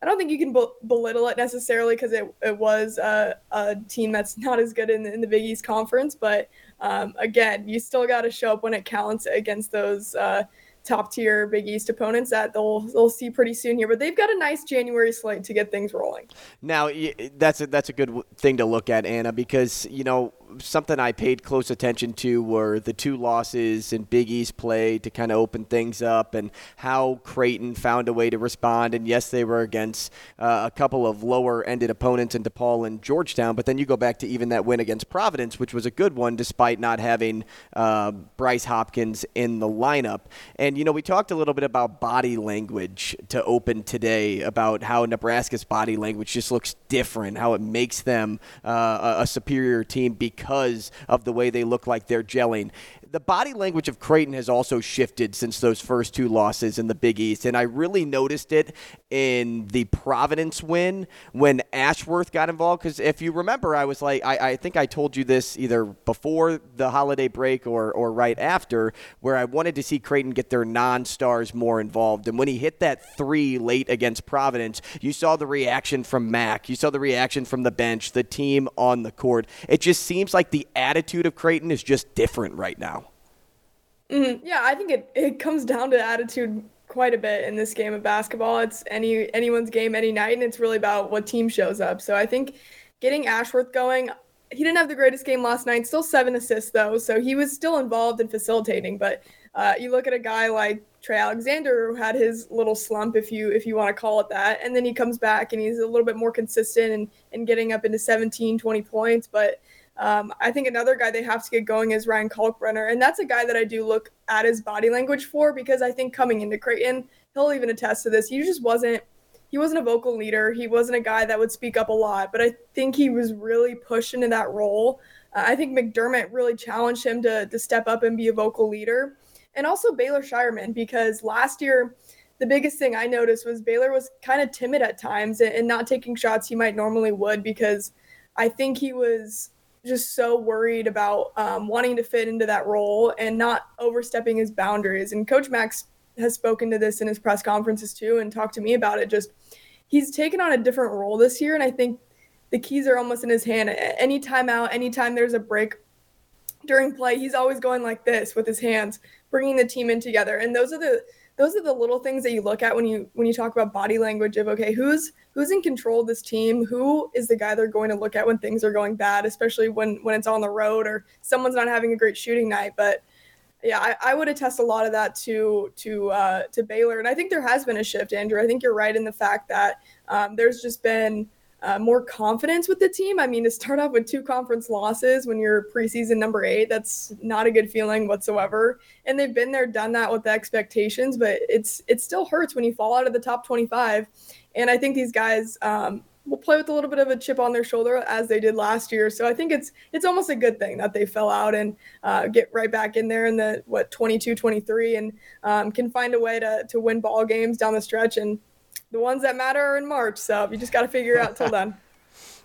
I don't think you can belittle it necessarily because it, it was a, a, team that's not as good in, in the Big East Conference. But um, again, you still got to show up when it counts against those uh, top tier Big East opponents that they'll they'll see pretty soon here. But they've got a nice January slate to get things rolling. Now that's a, that's a good thing to look at, Ana, because you know something I paid close attention to were the two losses in Big East play to kind of open things up, and how Creighton found a way to respond. And yes, they were against uh, a couple of lower-ended opponents in DePaul and Georgetown, but then you go back to even that win against Providence, which was a good one despite not having uh, Bryce Hopkins in the lineup. And you know, we talked a little bit about body language to open today, about how Nebraska's body language just looks different, how it makes them uh, a superior team because of the way they look like they're gelling the body language of Creighton has also shifted since those first two losses in the Big East, and I really noticed it in the Providence win when Ashworth got involved. Because if you remember, I was like, I, I, think I told you this either before the holiday break or or right after, where I wanted to see Creighton get their non-stars more involved. And when he hit that three late against Providence, you saw the reaction from Mac, you saw the reaction from the bench, the team on the court. It just seems like the attitude of Creighton is just different right now. Mm-hmm. Yeah, I think it, it comes down to attitude quite a bit in this game of basketball. It's any anyone's game any night, and it's really about what team shows up. So I think getting Ashworth going, he didn't have the greatest game last night. Still seven assists though, so he was still involved in facilitating. But uh, you look at a guy like Trey Alexander who had his little slump, if you if you want to call it that, and then he comes back and he's a little bit more consistent and, and getting up into 17, 20 points. But um, I think another guy they have to get going is Ryan Kalkbrenner, and that's a guy that I do look at his body language for because I think coming into Creighton, he'll even attest to this. He just wasn't he wasn't a vocal leader. He wasn't a guy that would speak up a lot, but I think he was really pushed into that role. Uh, I think McDermott really challenged him to to step up and be a vocal leader, and also Baylor Scheierman because last year. The biggest thing I noticed was Baylor was kind of timid at times and, and not taking shots he might normally would because I think he was just so worried about um, wanting to fit into that role and not overstepping his boundaries. And Coach Max has spoken to this in his press conferences too and talked to me about it. Just he's taken on a different role this year, and I think the keys are almost in his hand. Any timeout, anytime there's a break during play, he's always going like this with his hands, bringing the team in together. And those are the those are the little things that you look at when you when you talk about body language of okay who's who's in control of this team? Who is the guy they're going to look at when things are going bad especially when when it's on the road or someone's not having a great shooting night? But yeah i, I would attest a lot of that to to uh, to baylor. And i think there has been a shift andrew. I think you're right in the fact that um, there's just been uh, more confidence with the team. I mean, to start off with two conference losses when you're preseason number eight, that's not a good feeling whatsoever. And they've been there, done that with the expectations, but it's it still hurts when you fall out of the top 25. And I think these guys um, will play with a little bit of a chip on their shoulder as they did last year. So I think it's it's almost a good thing that they fell out and uh, get right back in there in the what 22, 23, and um, can find a way to to win ball games down the stretch and the ones that matter are in March. So you just got to figure it out till then.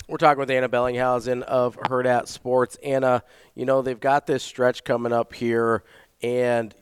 We're talking with Ana Bellinghausen of Hurrdat Sports. Ana, you know, they've got this stretch coming up here, and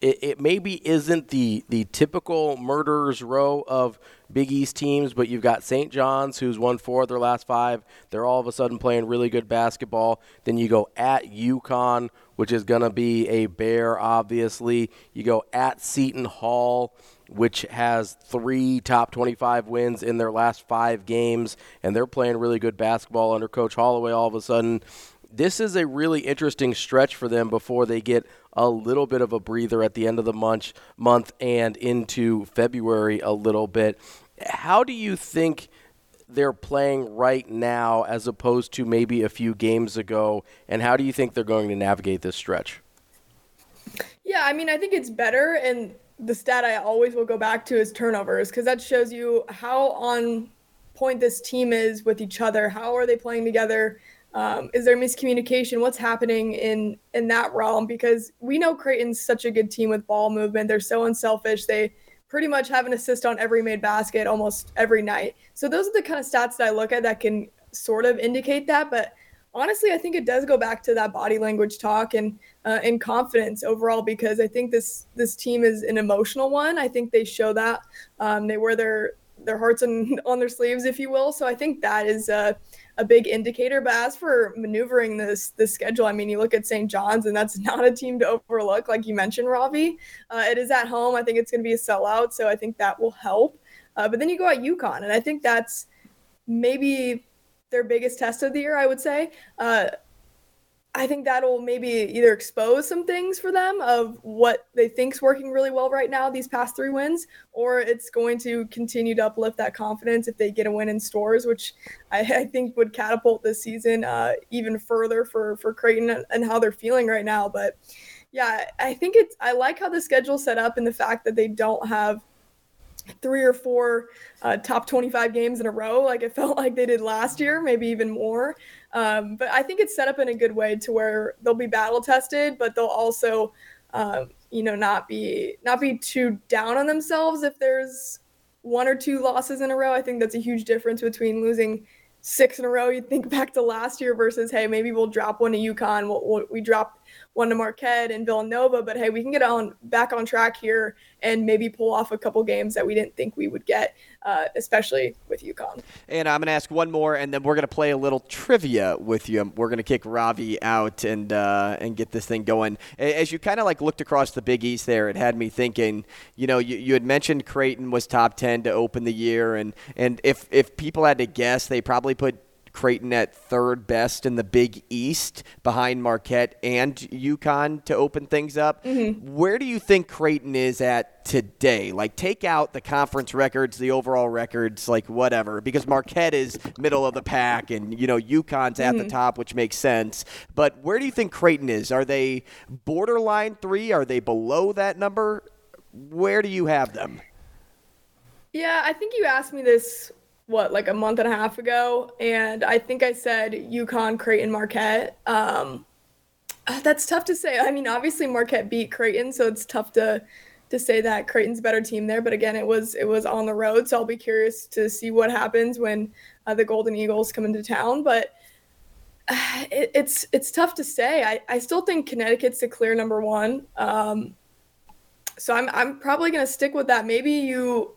it, it maybe isn't the, the typical murderers row of Big East teams, but you've got St. John's, who's won four of their last five. They're all of a sudden playing really good basketball. Then you go at UConn, which is going to be a bear, obviously. You go at Seton Hall which has three top 25 wins in their last five games, and they're playing really good basketball under Coach Holloway all of a sudden. This is a really interesting stretch for them before they get a little bit of a breather at the end of the month, month and into February a little bit. How do you think they're playing right now as opposed to maybe a few games ago, and how do you think they're going to navigate this stretch? Yeah, I mean, I think it's better, and the stat I always will go back to is turnovers because that shows you how on point this team is with each other. How are they playing together? Um, is there miscommunication? What's happening in in that realm? Because we know Creighton's such a good team with ball movement. They're so unselfish. They pretty much have an assist on every made basket almost every night. So those are the kind of stats that I look at that can sort of indicate that. But honestly, I think it does go back to that body language talk and uh, and confidence overall because I think this this team is an emotional one. I think they show that um, they wear their their hearts on, on their sleeves, if you will. So I think that is a, a big indicator. But as for maneuvering this this schedule, I mean, you look at St. John's, and that's not a team to overlook, like you mentioned, Ravi. Uh, it is at home. I think it's going to be a sellout, so I think that will help. Uh, but then you go at UConn, and I think that's maybe their biggest test of the year. I would say. Uh, I think that'll maybe either expose some things for them of what they think's working really well right now, these past three wins, or it's going to continue to uplift that confidence if they get a win in stores, which I, I think would catapult this season uh, even further for for Creighton and how they're feeling right now. But yeah, I think it's I like how the schedule's set up and the fact that they don't have three or four uh, top 25 games in a row like it felt like they did last year maybe even more. Um, but i think it's set up in a good way to where they'll be battle tested but they'll also um, you know not be not be too down on themselves if there's one or two losses in a row. I think that's a huge difference between losing six in a row you think back to last year versus hey maybe we'll drop one to UConn we'll, we'll, we dropped one to Marquette and Villanova, but hey, we can get on back on track here and maybe pull off a couple games that we didn't think we would get, uh, especially with UConn. And I'm going to ask one more, and then we're going to play a little trivia with you. We're going to kick Ravi out and uh, and get this thing going. As you kind of like looked across the Big East there, it had me thinking. You know, you, you had mentioned Creighton was top ten to open the year, and and if if people had to guess, they probably put Creighton at third best in the Big East behind Marquette and UConn to open things up. Mm-hmm. Where do you think Creighton is at today? Like, take out the conference records, the overall records, like whatever, because Marquette is middle of the pack and, you know, UConn's at mm-hmm. the top, which makes sense. But where do you think Creighton is? Are they borderline three? Are they below that number? Where do you have them? Yeah, I think you asked me this what like a month and a half ago, and I think I said UConn, Creighton, Marquette. Um, that's tough to say. I mean, obviously Marquette beat Creighton, so it's tough to to say that Creighton's a better team there. But again, it was it was on the road, so I'll be curious to see what happens when uh, the Golden Eagles come into town. But it, it's it's tough to say. I, I still think Connecticut's the clear number one. Um, so I'm I'm probably gonna stick with that. Maybe you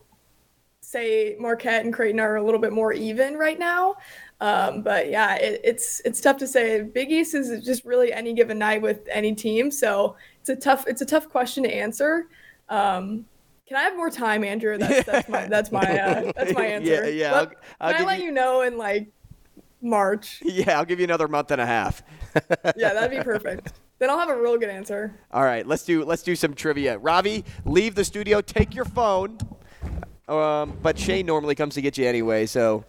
say Marquette and Creighton are a little bit more even right now. Um, but yeah, it, it's it's tough to say. Big East is just really any given night with any team, so it's a tough it's a tough question to answer. Um, can I have more time, Andrew? That's, that's my that's my uh, that's my answer. Yeah, yeah. I'll, I'll can I let you... you know in like March? Yeah, I'll give you another month and a half. yeah, that'd be perfect. Then I'll have a real good answer. All right, let's do let's do some trivia. Ravi, leave the studio. Take your phone. Um, but Shane normally comes to get you anyway, so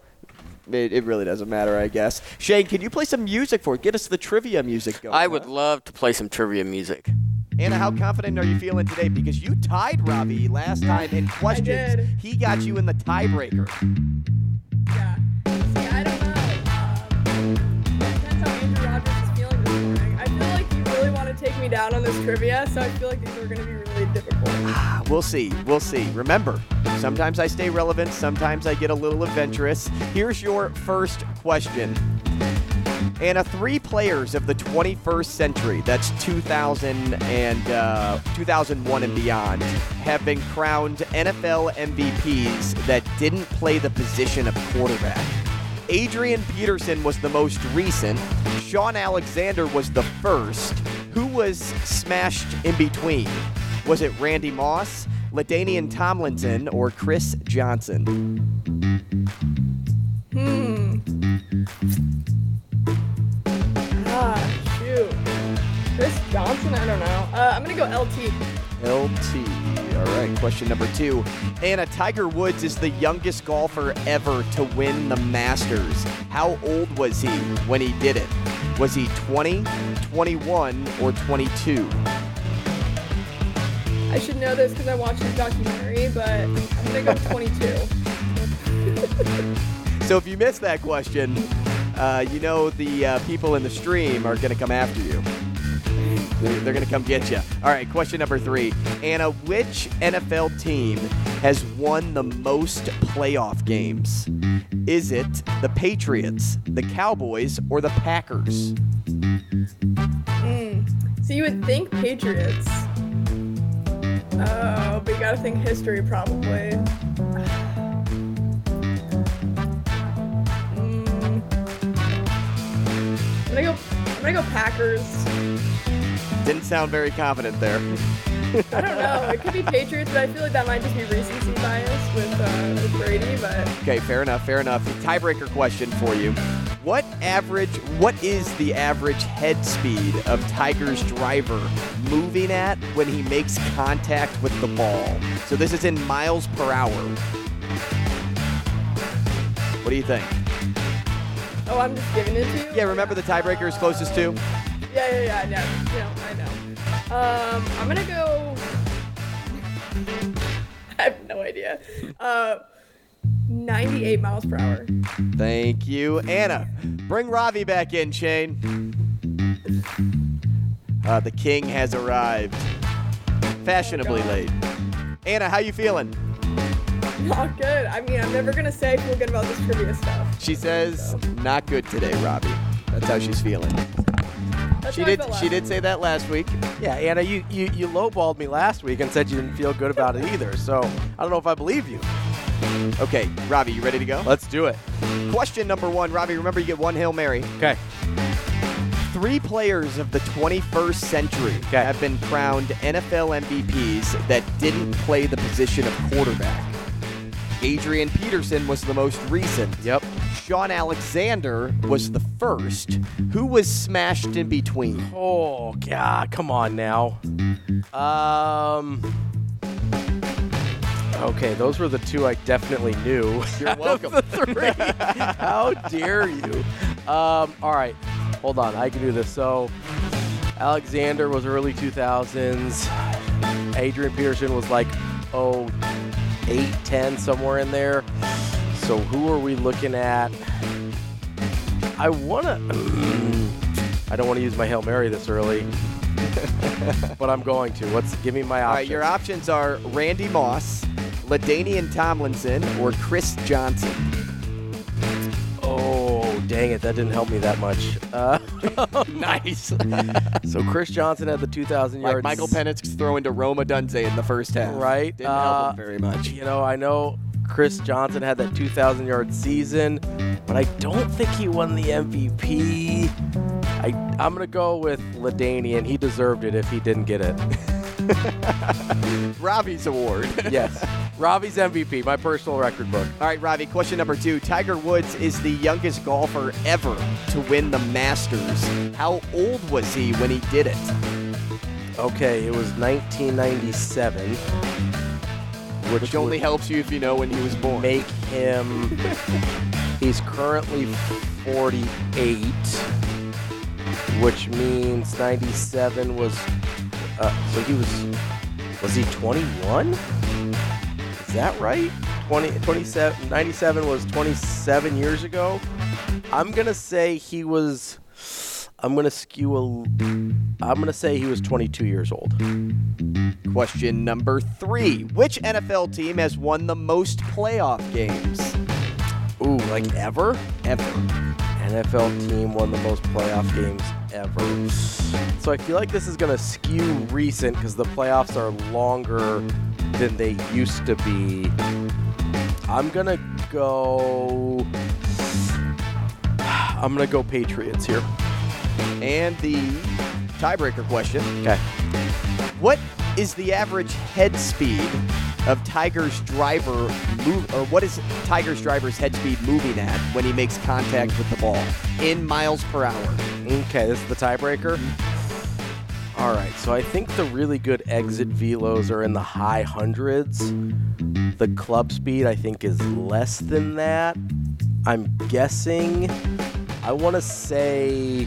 it, it, really doesn't matter, I guess. Shane, can you play some music for it? Get us the trivia music going. I would huh? love to play some trivia music. Ana, how confident are you feeling today? Because you tied Ravi last time in questions. He got you in the tiebreaker. Yeah. See, I don't know. Um, depends how Andrew Rogers is feeling this morning. I feel like you really want to take me down on this trivia, so I feel like these are going to be really difficult. we'll see. We'll see. Remember, sometimes I stay relevant, sometimes I get a little adventurous. Here's your first question. Ana, three players of the 21st century, that's 2000 and uh, 2001 and beyond, have been crowned NFL MVPs that didn't play the position of quarterback. Adrian Peterson was the most recent. Shaun Alexander was the first. Who was smashed in between? Was it Randy Moss, LaDainian Tomlinson or Chris Johnson? Hmm. Ah, shoot. Chris Johnson? I don't know. Uh, I'm gonna go LT. LT. All right, question number two. Ana, Tiger Woods is the youngest golfer ever to win the Masters. How old was he when he did it? Was he 20, 21, or 22? I should know this because I watched his documentary, but I'm gonna go 22. So if you missed that question, uh, you know the uh, people in the stream are going to come after you. They're, they're going to come get you. All right, question number three. Ana, which NFL team has won the most playoff games? Is it the Patriots, the Cowboys, or the Packers? Hmm. So you would think Patriots. Oh, but you gotta think history probably. Mm. I'm gonna go. I'm gonna go Packers. Didn't sound very confident there. I don't know. It could be Patriots, but I feel like that might just be recency bias with uh, with Brady. But Okay, fair enough, fair enough. Tiebreaker question for you. What average what is the average head speed of Tiger's driver moving at when he makes contact with the ball? So this is in miles per hour. What do you think? oh, I'm just giving it to you. Yeah, remember the tiebreaker is closest to? Yeah, yeah, yeah. yeah, yeah I know. Um, I'm gonna go. I have no idea. Uh, 98 miles per hour. Thank you, Ana. Bring Ravi back in, Shane. Uh, the king has arrived. Fashionably late. Ana, how you feeling? Not good. I mean, I'm never gonna say I feel good about this trivia stuff. She says, not good today, Ravi. That's how she's feeling. That's She did. She did say that last week. Yeah, Ana, you, you, you lowballed me last week and said you didn't feel good about it either. So I don't know if I believe you. Okay, Ravi, you ready to go? Let's do it. Question number one, Ravi. Remember, you get one hail mary. Okay. Three players of the 21st century have been crowned NFL MVPs that didn't play the position of quarterback. Adrian Peterson was the most recent. Yep. Shaun Alexander was the first. Who was smashed in between? Oh, God, come on now. Um. Okay, those were the two I definitely knew. You're welcome. the three. How dare you? Um, all right, hold on. I can do this. So, Alexander was early 2000s. Adrian Peterson was like, oh, 8, 10, somewhere in there. So, who are we looking at? I want to. I don't want to use my Hail Mary this early. but I'm going to. What's give me my options? All right, your options are Randy Moss, LaDainian Tomlinson, or Chris Johnson. Oh, dang it. That didn't help me that much. Uh, nice. so Chris Johnson had the 2,000 Like. Michael Penix throwing to Rome Odunze in the first half. Right. Didn't help Uh, him very much. You know, I know Chris Johnson had that 2,000 yard season, but I don't think he won the MVP. I, I'm going to go with LaDainian. He deserved it if he didn't get it. Ravi's award. yes. Ravi's MVP, my personal record book. All right, Ravi, question number two. Tiger Woods is the youngest golfer ever to win the Masters. How old was he when he did it? Okay, it was 1997. Which, Which only helps you if you know when he was born. make him. he's currently 48, which means 97 was. Uh, so he was. Was he 21? Is that right? 20, 27, 97 was 27 years ago. I'm gonna say he was. I'm gonna skew a. I'm gonna say he was 22 years old. Question number three. Which NFL team has won the most playoff games? Ooh, like ever? Ever. NFL team won the most playoff games ever. So I feel like this is going to skew recent because the playoffs are longer than they used to be. I'm going to go. I'm going to go Patriots here. And the tiebreaker question. Okay. What is the average head speed of Tiger's driver move, or what is Tiger's driver's head speed moving at when he makes contact with the ball in miles per hour? Okay, this is the tiebreaker. All right, so I think the really good exit velos are in the high hundreds. The club speed, I think, is less than that. I'm guessing. I want to say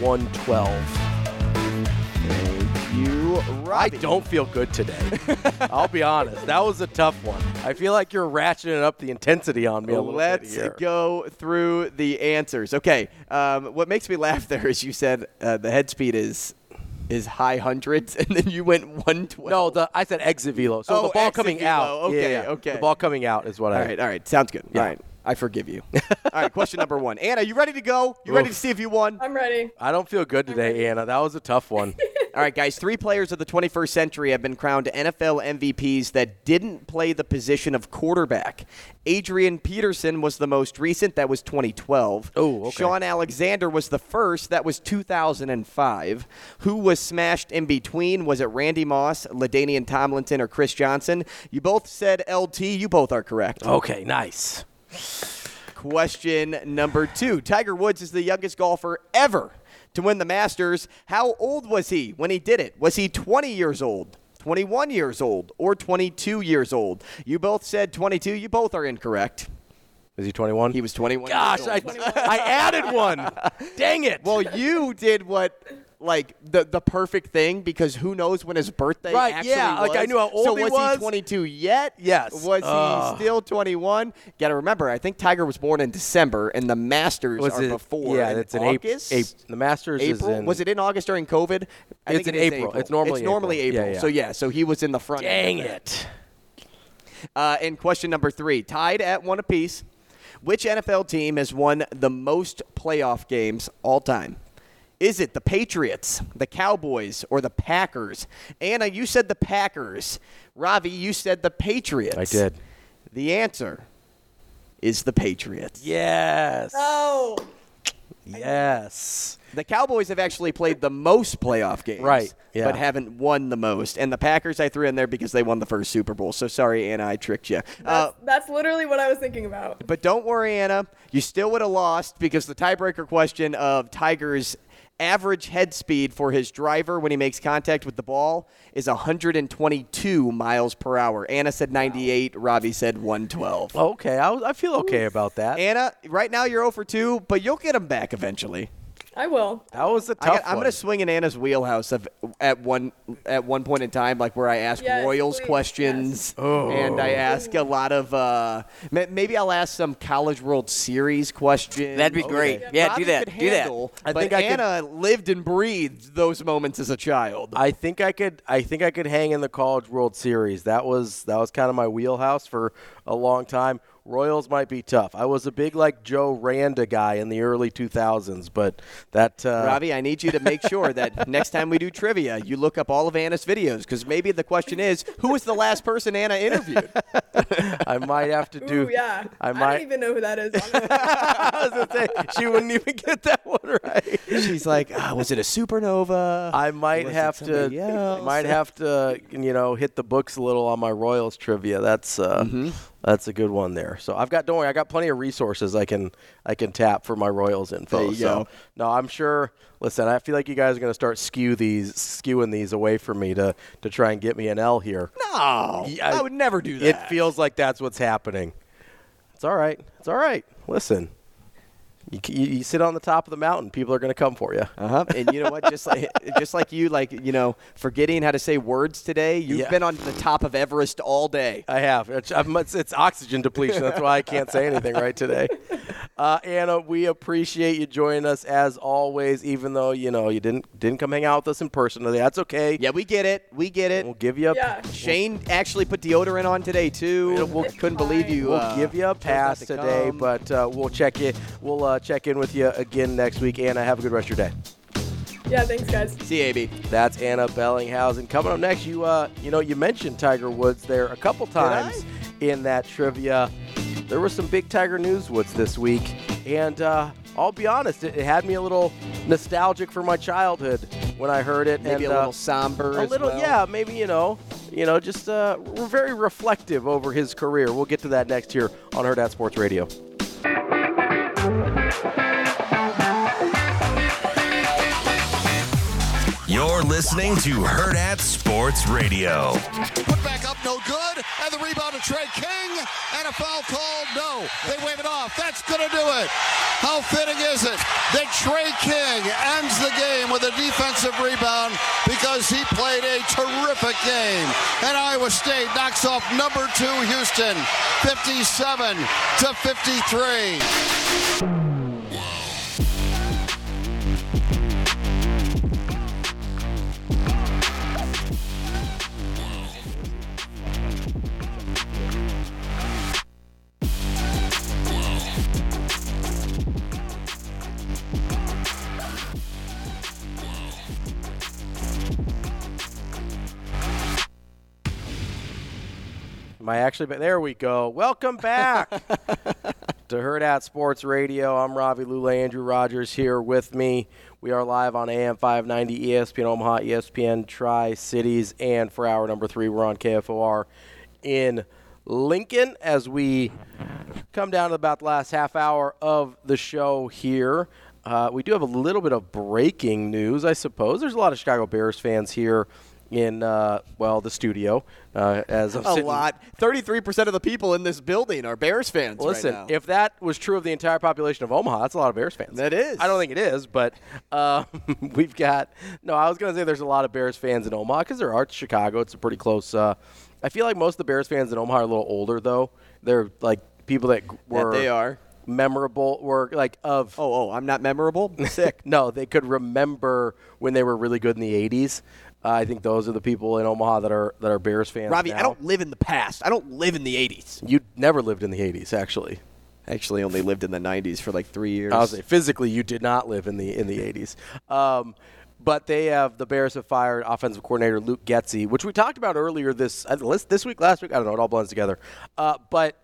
112. Thank you, I don't feel good today. I'll be honest. That was a tough one. I feel like you're ratcheting up the intensity on me a little Let's bit here. go through the answers. Okay, um, what makes me laugh there is you said uh, the head speed is is high hundreds, and then you went 112. No, the I said exit velo. So Oh, the ball exit coming velo. out. Okay, Yeah, yeah. okay. The ball coming out is what All I. right, all right, sounds good. Yeah. All right, I forgive you. all right, question number one. Ana, you ready to go? You ready to Oof. see if you won? I'm ready. I don't feel good today, Ana. That was a tough one. All right, guys. Three players of the 21st century have been crowned NFL MVPs that didn't play the position of quarterback. Adrian Peterson was the most recent. That was 2012. Oh, okay. Shaun Alexander was the first. That was 2005. Who was smashed in between? Was it Randy Moss, LaDainian Tomlinson, or Chris Johnson? You both said LT. You both are correct. okay, nice. Question number two Tiger Woods is the youngest golfer ever to win the Masters. How old was he when he did it? Was he 20 years old, 21 years old, or 22 years old? You both said 22. You both are incorrect. Is he 21? He was 21 Gosh, years I. I added one. Dang it. well, you did what. Like the the perfect thing because who knows when his birthday Right, actually yeah, like, I knew how old so he was. So was. he 22 yet? Yes. Was Ugh. he still 21? Got to remember, I think Tiger was born in December, and the Masters was are it before. Yeah, in it's in April. August. the Masters April? is in. was it in August during COVID? I It's in it is April. It's normally it's normally April. April. Yeah, yeah. So yeah, so he was in the front. Dang end of that. it. Uh, and question number three, tied at one apiece. Which NFL team has won the most playoff games all time? Is it the Patriots, the Cowboys, or the Packers? Ana, you said the Packers. Ravi, you said the Patriots. I did. The answer is the Patriots. Yes. Oh, Yes. The Cowboys have actually played the most playoff games, Right, yeah. but haven't won the most. And the Packers I threw in there because they won the first Super Bowl. So sorry, Ana, I tricked you. Uh, that's, that's literally what I was thinking about. but don't worry, Ana, you still would have lost because the tiebreaker question of Tiger's average head speed for his driver when he makes contact with the ball is 122 miles per hour. Ana said 98. Ravi said 112. Okay, I, I feel okay about that. Ana, right now you're 0 for 2, but you'll get them back eventually. I will. That was a I tough got, I'm going to swing in Ana's wheelhouse of at one at one point in time, like where I ask Yes, Royals please, questions, Oh. and I ask a lot of. Uh, maybe I'll ask some College World Series questions. That'd be great. Yeah, Robbie do that. could Do that. handle, I but think I could- Ana lived and breathed those moments as a child. I think I could. I think I could hang in the College World Series. That was that was kind of my wheelhouse for a long time. Royals might be tough. I was a big like Joe Randa guy in the early 2000s, but that uh, Robbie, I need you to make sure that next time we do trivia, you look up all of Ana's videos because maybe the question is, who was the last person Ana interviewed? I might have to do. Ooh, yeah. I might I, might. don't even know who that is. I was gonna say she wouldn't even get that one right. She's like, ah, was it a supernova? I might Was have to. somebody else? Might have to. You know, hit the books a little on my Royals trivia. That's uh, Mm-hmm. That's a good one there. So I've got. Don't worry, I got plenty of resources I can I can tap for my Royals info. There you so, go. No, I'm sure. Listen, I feel like you guys are going to start skew these, skewing these away from me to to try and get me an L here. No, Yeah, I would never do that. It feels like that's what's happening. It's all right. It's all right. Listen, you, you, you sit on the top of the mountain. People are going to come for you. Uh huh. And you know what? Just like just like you, like you know, forgetting how to say words today. You've Yeah. been on the top of Everest all day. I have. It's, I'm- it's, it's oxygen depletion. That's why I can't say anything right today. Uh, Ana, we appreciate you joining us as always. Even though you know you didn't didn't come hang out with us in person today, that's okay. Yeah, we get it. We get it. We'll give you a Yeah. Shane actually put deodorant on today too. We'll- Couldn't believe you. We'll uh, give you a pass to today, come. but uh, we'll check in. We'll uh, check in with you again next week. Ana, have a good rest of your day. yeah, thanks, guys. see AB. That's Ana Bellinghausen. Coming up next, you uh, you know, you mentioned Tiger Woods there a couple times in that trivia. There was some big Tiger News Woods this week, and uh, I'll be honest, it, it had me a little nostalgic for my childhood when I heard it. Maybe and, a uh, little somber. a as little, well. yeah, maybe you know, you know, just uh, we're very reflective over his career. We'll get to that next here on Hurrdat Sports Radio. You're listening to Hurrdat Sports Radio. Put back up, no good. And the rebound to Tre King. And a foul called, no. They wave it off. That's going to do it. How fitting is it that Tre King ends the game with a defensive rebound because he played a terrific game. And Iowa State knocks off number two Houston 57 to 53. Am I actually? But there we go. Welcome back to Hurrdat Sports Radio. I'm Ravi Lulla. Andrew Rogers here with me. We are live on AM 590 ESPN Omaha, ESPN Tri Cities, and for hour number three, we're on KFOR in Lincoln as we come down to about the last half hour of the show here. Uh, we do have a little bit of breaking news, I suppose. There's a lot of Chicago Bears fans here in uh, well the studio uh, as I'm A sitting- lot. Thirty-three percent of the people in this building are Bears fans. Listen, right now. if that was true of the entire population of Omaha, that's a lot of Bears fans. That is. I don't think it is, but um, we've got. No, I was going to say there's a lot of Bears fans in Omaha because there are. Chicago. It's a pretty close. Uh, I feel like most of the Bears fans in Omaha are a little older, though. They're like people that were. they are. memorable. Were like of. Oh, oh, I'm not memorable. Sick. no, they could remember when they were really good in the '80s. Uh, I think those are the people in Omaha that are that are Bears fans. Robbie, I don't live in the past. I don't live in the '80s. You never lived in the '80s, actually. Actually, only lived in the '90s for like three years. I was say physically you did not live in the in the 80s. Um, but they have the Bears have fired offensive coordinator Luke Getsy, which we talked about earlier this this week, last week. I don't know. It all blends together. Uh, but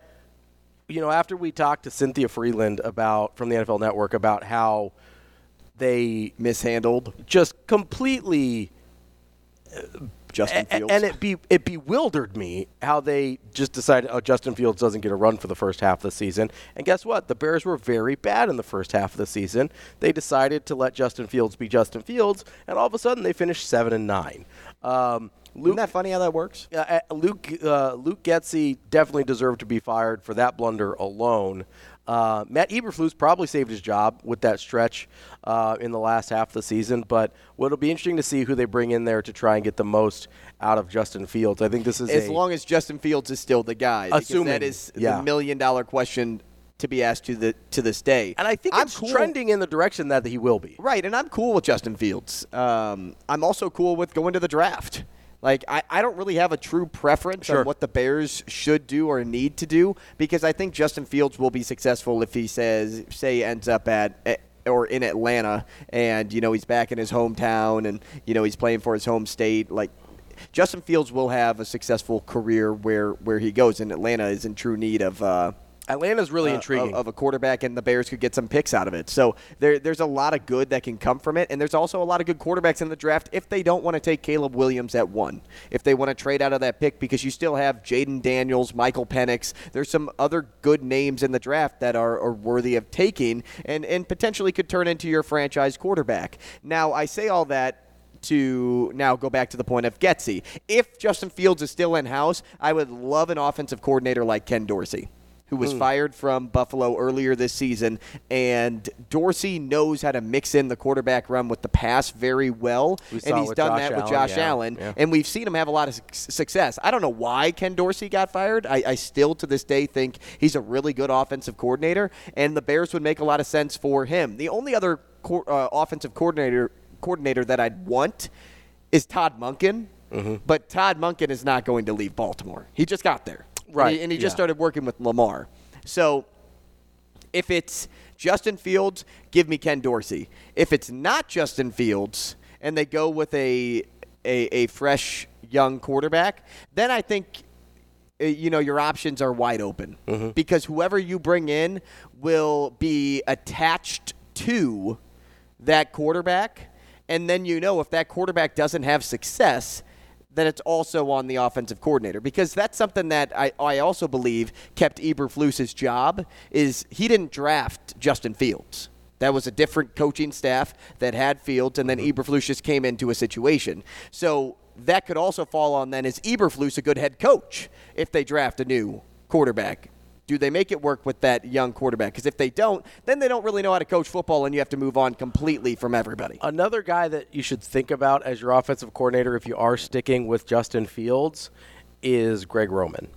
you know, after we talked to Cynthia Frelund about from the NFL Network about how they mishandled, just completely Justin Fields. And it be it bewildered me how they just decided, oh, Justin Fields doesn't get a run for the first half of the season. And guess what? The Bears were very bad in the first half of the season. They decided to let Justin Fields be Justin Fields, and all of a sudden they finished seven and nine. Um, Luke, Isn't that funny how that works? uh, Luke uh, Luke Getsy definitely deserved to be fired for that blunder alone. Uh, Matt Eberflus probably saved his job with that stretch uh, in the last half of the season, but what'll be interesting to see who they bring in there to try and get the most out of Justin Fields. I think this is as a, long as Justin Fields is still the guy. Assuming, that is yeah. the million dollar question to be asked to the to this day. and I think I'm it's cool- trending in the direction that he will be. Right, and I'm cool with Justin Fields. Um, I'm also cool with going to the draft. Like, I, I don't really have a true preference Sure. on what the Bears should do or need to do because I think Justin Fields will be successful if he says, say, ends up at. eh, or in Atlanta, and you know he's back in his hometown, and you know he's playing for his home state. Like Justin Fields will have a successful career where where he goes, and Atlanta is in true need of uh, Atlanta's really uh, intriguing. of, of a quarterback, and the Bears could get some picks out of it. So there, there's a lot of good that can come from it, and there's also a lot of good quarterbacks in the draft if they don't want to take Caleb Williams at one. If they want to trade out of that pick, because you still have Jayden Daniels, Michael Penix. There's some other good names in the draft that are, are worthy of taking, and and potentially could turn into your franchise quarterback. Now I say all that to now go back to the point of Getsy. If Justin Fields is still in house, I would love an offensive coordinator like Ken Dorsey. Who was Hmm. fired from Buffalo earlier this season, and Dorsey knows how to mix in the quarterback run with the pass very well, We and he's done Josh that with Allen, Josh yeah, Allen, yeah. and we've seen him have a lot of success. I don't know why Ken Dorsey got fired. I, I still to this day think he's a really good offensive coordinator, and the Bears would make a lot of sense for him. The only other co- uh, offensive coordinator coordinator that I'd want is Todd Monken, Mm-hmm. but Todd Monken is not going to leave Baltimore. He just got there, Right, And he, and he just yeah. started working with Lamar. So if it's Justin Fields, give me Ken Dorsey. If it's not Justin Fields and they go with a a, a fresh young quarterback, then I think uh, you know your options are wide open Mm-hmm. because whoever you bring in will be attached to that quarterback. And then you know if that quarterback doesn't have success, then it's also on the offensive coordinator because that's something that I, I also believe kept Eberflus's job is he didn't draft Justin Fields. That was a different coaching staff that had Fields, and then mm-hmm. Eberflus just came into a situation. So that could also fall on then is Eberflus a good head coach if they draft a new quarterback? Do they make it work with that young quarterback? Because if they don't, then they don't really know how to coach football, and you have to move on completely from everybody. Another guy that you should think about as your offensive coordinator if you are sticking with Justin Fields is Greg Roman.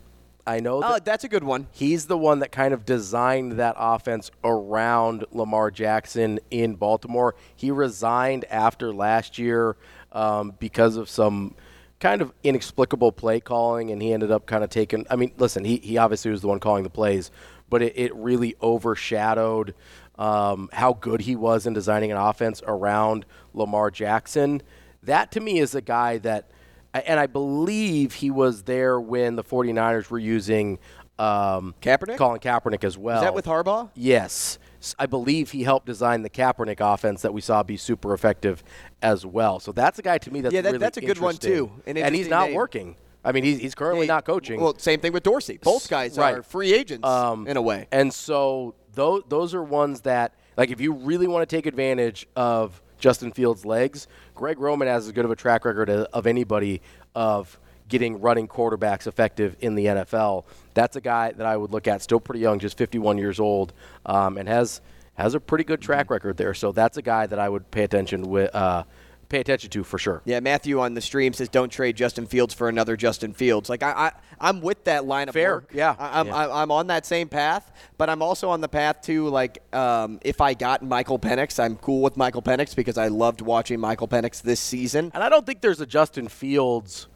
I know that Oh, that's a good one. he's the one that kind of designed that offense around Lamar Jackson in Baltimore. He resigned after last year um, because of some kind of inexplicable play calling, and he ended up kind of taking. I mean, listen, he, he obviously was the one calling the plays, but it, it really overshadowed um, how good he was in designing an offense around Lamar Jackson. That to me is a guy that, and I believe he was there when the 49ers were using um, Kaepernick? Colin Kaepernick as well. Is that with Harbaugh? Yes. I believe he helped design the Kaepernick offense that we saw be super effective as well. So that's a guy to me that's Yeah, that- really that's a good one, too. An and he's not name. working. I mean, he's, he's currently Yeah, not coaching. Well, same thing with Dorsey. Both guys Right. are free agents Um, in a way. And so those those are ones that like if you really want to take advantage of Justin Fields' legs, Greg Roman has as good of a track record of anybody of getting running quarterbacks effective in the NFL. That's a guy that I would look at, still pretty young, just 51 years old, um, and has has a pretty good track record there. So that's a guy that I would pay attention with. Uh, Pay attention to for sure. Yeah, Matthew on the stream says don't trade Justin Fields for another Justin Fields. Like I, I I'm with that line of Fair, work. yeah, I, I'm yeah. I, I'm on that same path, but I'm also on the path to like um, if I got Michael Penix, I'm cool with Michael Penix because I loved watching Michael Penix this season. And I don't think there's a Justin Fields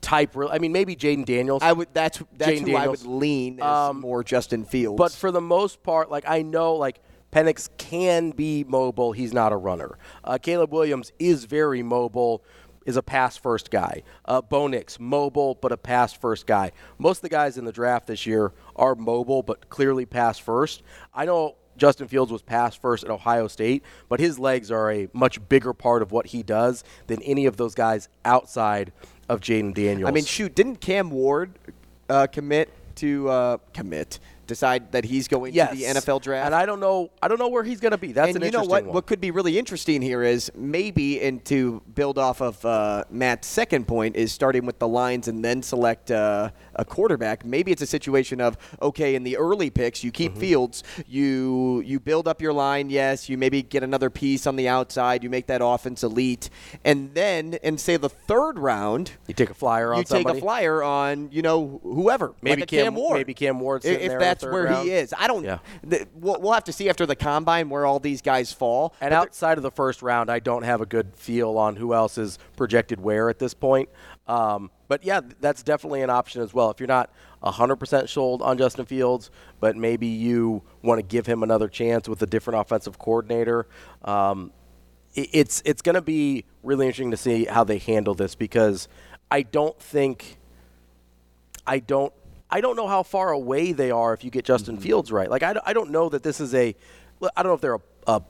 type. I mean, maybe Jayden Daniels. I would that's that's Jayden who I would lean Um, more Justin Fields. But for the most part, like I know, like Penix can be mobile. He's not a runner. Uh, Caleb Williams is very mobile. Is a pass first guy. Uh, Bo Nix, mobile but a pass first guy. Most of the guys in the draft this year are mobile but clearly pass first. I know Justin Fields was pass first at Ohio State, but his legs are a much bigger part of what he does than any of those guys outside of Jayden Daniels. I mean, shoot, didn't Cam Ward uh, commit to uh, commit decide that he's going yes. to the NFL draft? and I don't know. I don't know where he's going to be. That's and an you know what? one. What could be really interesting here is maybe, and to build off of uh, Matt's second point, is starting with the lines and then select uh, a quarterback. Maybe it's a situation of okay, in the early picks, you keep Mm-hmm. Fields, you you build up your line. Yes, you maybe get another piece on the outside. You make that offense elite, and then in say the third round, You take a flyer on you take somebody. a flyer on you know whoever, Maybe like Cam, Cam- Ward. maybe Cam sitting if that's where round. he is. I don't. Yeah. th- we'll, we'll have to see after the combine where all these guys fall. And But outside of the first round, I don't have a good feel on who else is projected where at this point. Um, but yeah, that's definitely an option as well. If you're not 100% sold on Justin Fields, but maybe you want to give him another chance with a different offensive coordinator, um, i- it's it's going to be really interesting to see how they handle this because I don't think I don't I don't know how far away they are if you get Justin Fields right. Like I, don't- I don't know that this is a I don't know if they're a, a,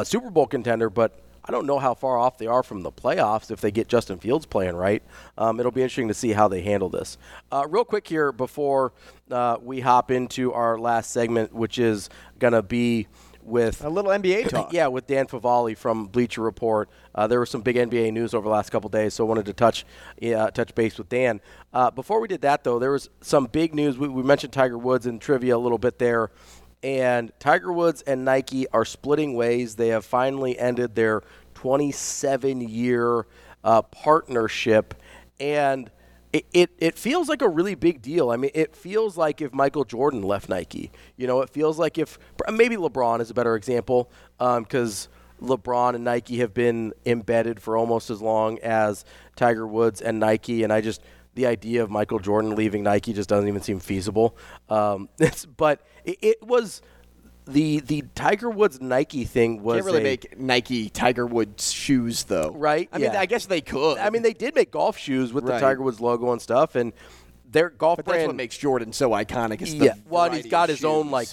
a Super Bowl contender, but I don't know how far off they are from the playoffs if they get Justin Fields playing right. Um, it'll be interesting to see how they handle this. Uh, real quick here before uh, we hop into our last segment, which is going to be with a little NBA talk. yeah, with Dan Favale from Bleacher Report. Uh, there was some big NBA news over the last couple days, so I wanted to touch uh, touch base with Dan. Uh, before we did that, though, there was some big news. We, we mentioned Tiger Woods in trivia a little bit there, and Tiger Woods and Nike are splitting ways. They have finally ended their 27 year uh, partnership, and it, it, it feels like a really big deal. I mean, it feels like if Michael Jordan left Nike. You know, it feels like if maybe LeBron is a better example because LeBron and Nike have been embedded for almost as long as Tiger Woods and Nike. And I just, the idea of Michael Jordan leaving Nike just doesn't even seem feasible. Um, but it, it was. The, the Tiger Woods Nike thing was Can't really a- make Nike Tiger Woods shoes though, right? I mean, I guess they could. I mean, they did make golf shoes with Right. the Tiger Woods logo and stuff, and their golf but brand. that's what makes Jordan so iconic. Is the yeah, well, he's got his own like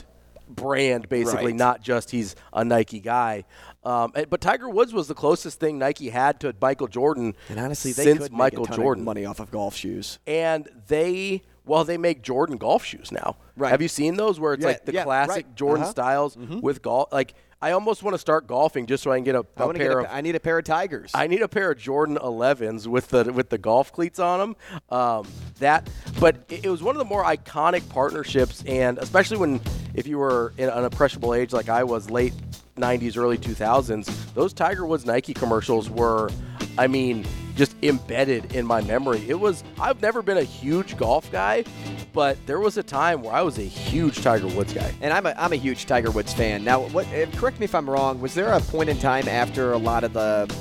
brand, basically, Right. not just he's a Nike guy. Um, but Tiger Woods was the closest thing Nike had to Michael Jordan And honestly, they since could make Michael ton of Jordan. money off of golf shoes. And they, well, they make Jordan golf shoes now. Right. Have you seen those where it's Yeah, like the yeah, classic right. Jordan Uh-huh. styles with golf? Like, I almost want to start golfing just so I can get a, I a want to get. pair A, of I need a pair of Tigers. I need a pair of Jordan 11s with the with the golf cleats on them. Um, that, but it, it was one of the more iconic partnerships, and especially when if you were in an impressionable age like I was, late 90s, early 2000s, those Tiger Woods Nike commercials were, I mean, just embedded in my memory. It was I've never been a huge golf guy, but there was a time where I was a huge Tiger Woods guy. And I'm a, I'm a huge Tiger Woods fan. Now, what? eh, Correct me if I'm wrong. Was there a point in time after a lot of the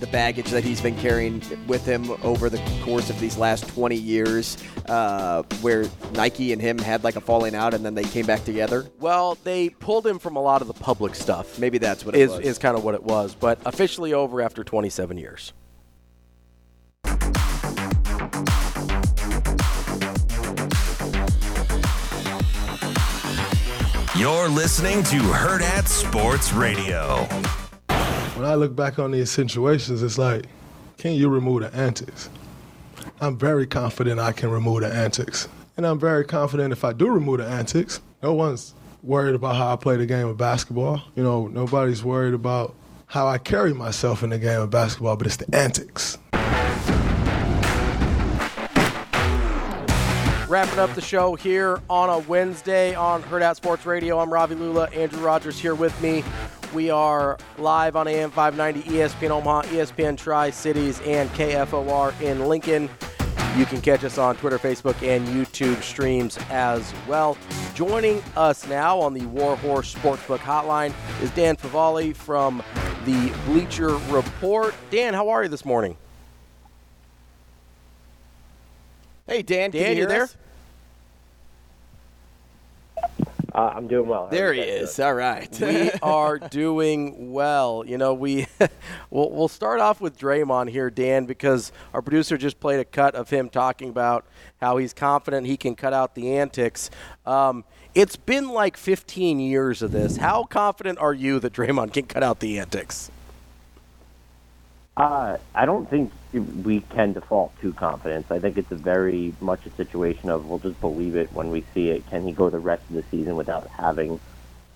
the baggage that he's been carrying with him over the course of these last 20 years, uh, where Nike and him had like a falling out, and then they came back together? Well, they pulled him from a lot of the public stuff. Maybe that's what it is was. is kind of what it was, but officially over after 27 years. You're listening to Hurrdat Sports Radio. When I look back on these situations, it's like, can you remove the antics? I'm very confident I can remove the antics. And I'm very confident if I do remove the antics, no one's worried about how I play the game of basketball. You know, nobody's worried about how I carry myself in the game of basketball, but it's the antics. Wrapping up the show here on a Wednesday on Hurrdat Sports Radio. I'm Ravi Lulla. Andrew Rogers here with me. We are live on AM 590, ESPN Omaha, ESPN Tri Cities, and KFOR in Lincoln. You can catch us on Twitter, Facebook, and YouTube streams as well. Joining us now on the Warhorse Sportsbook Hotline is Dan Favale from the Bleacher Report. Dan, how are you this morning? Hey, Dan, Dan, can you, you hear there? us? Uh, I'm doing well. How There he is. All right. we are doing well. You know, we we'll, we'll start off with Draymond here, Dan, because our producer just played a cut of him talking about how he's confident he can cut out the antics. Um, it's been like 15 years of this. How confident are you that Draymond can cut out the antics? Uh, I don't think we can default to confidence. I think it's a very much a situation of we'll just believe it when we see it. Can he go the rest of the season without having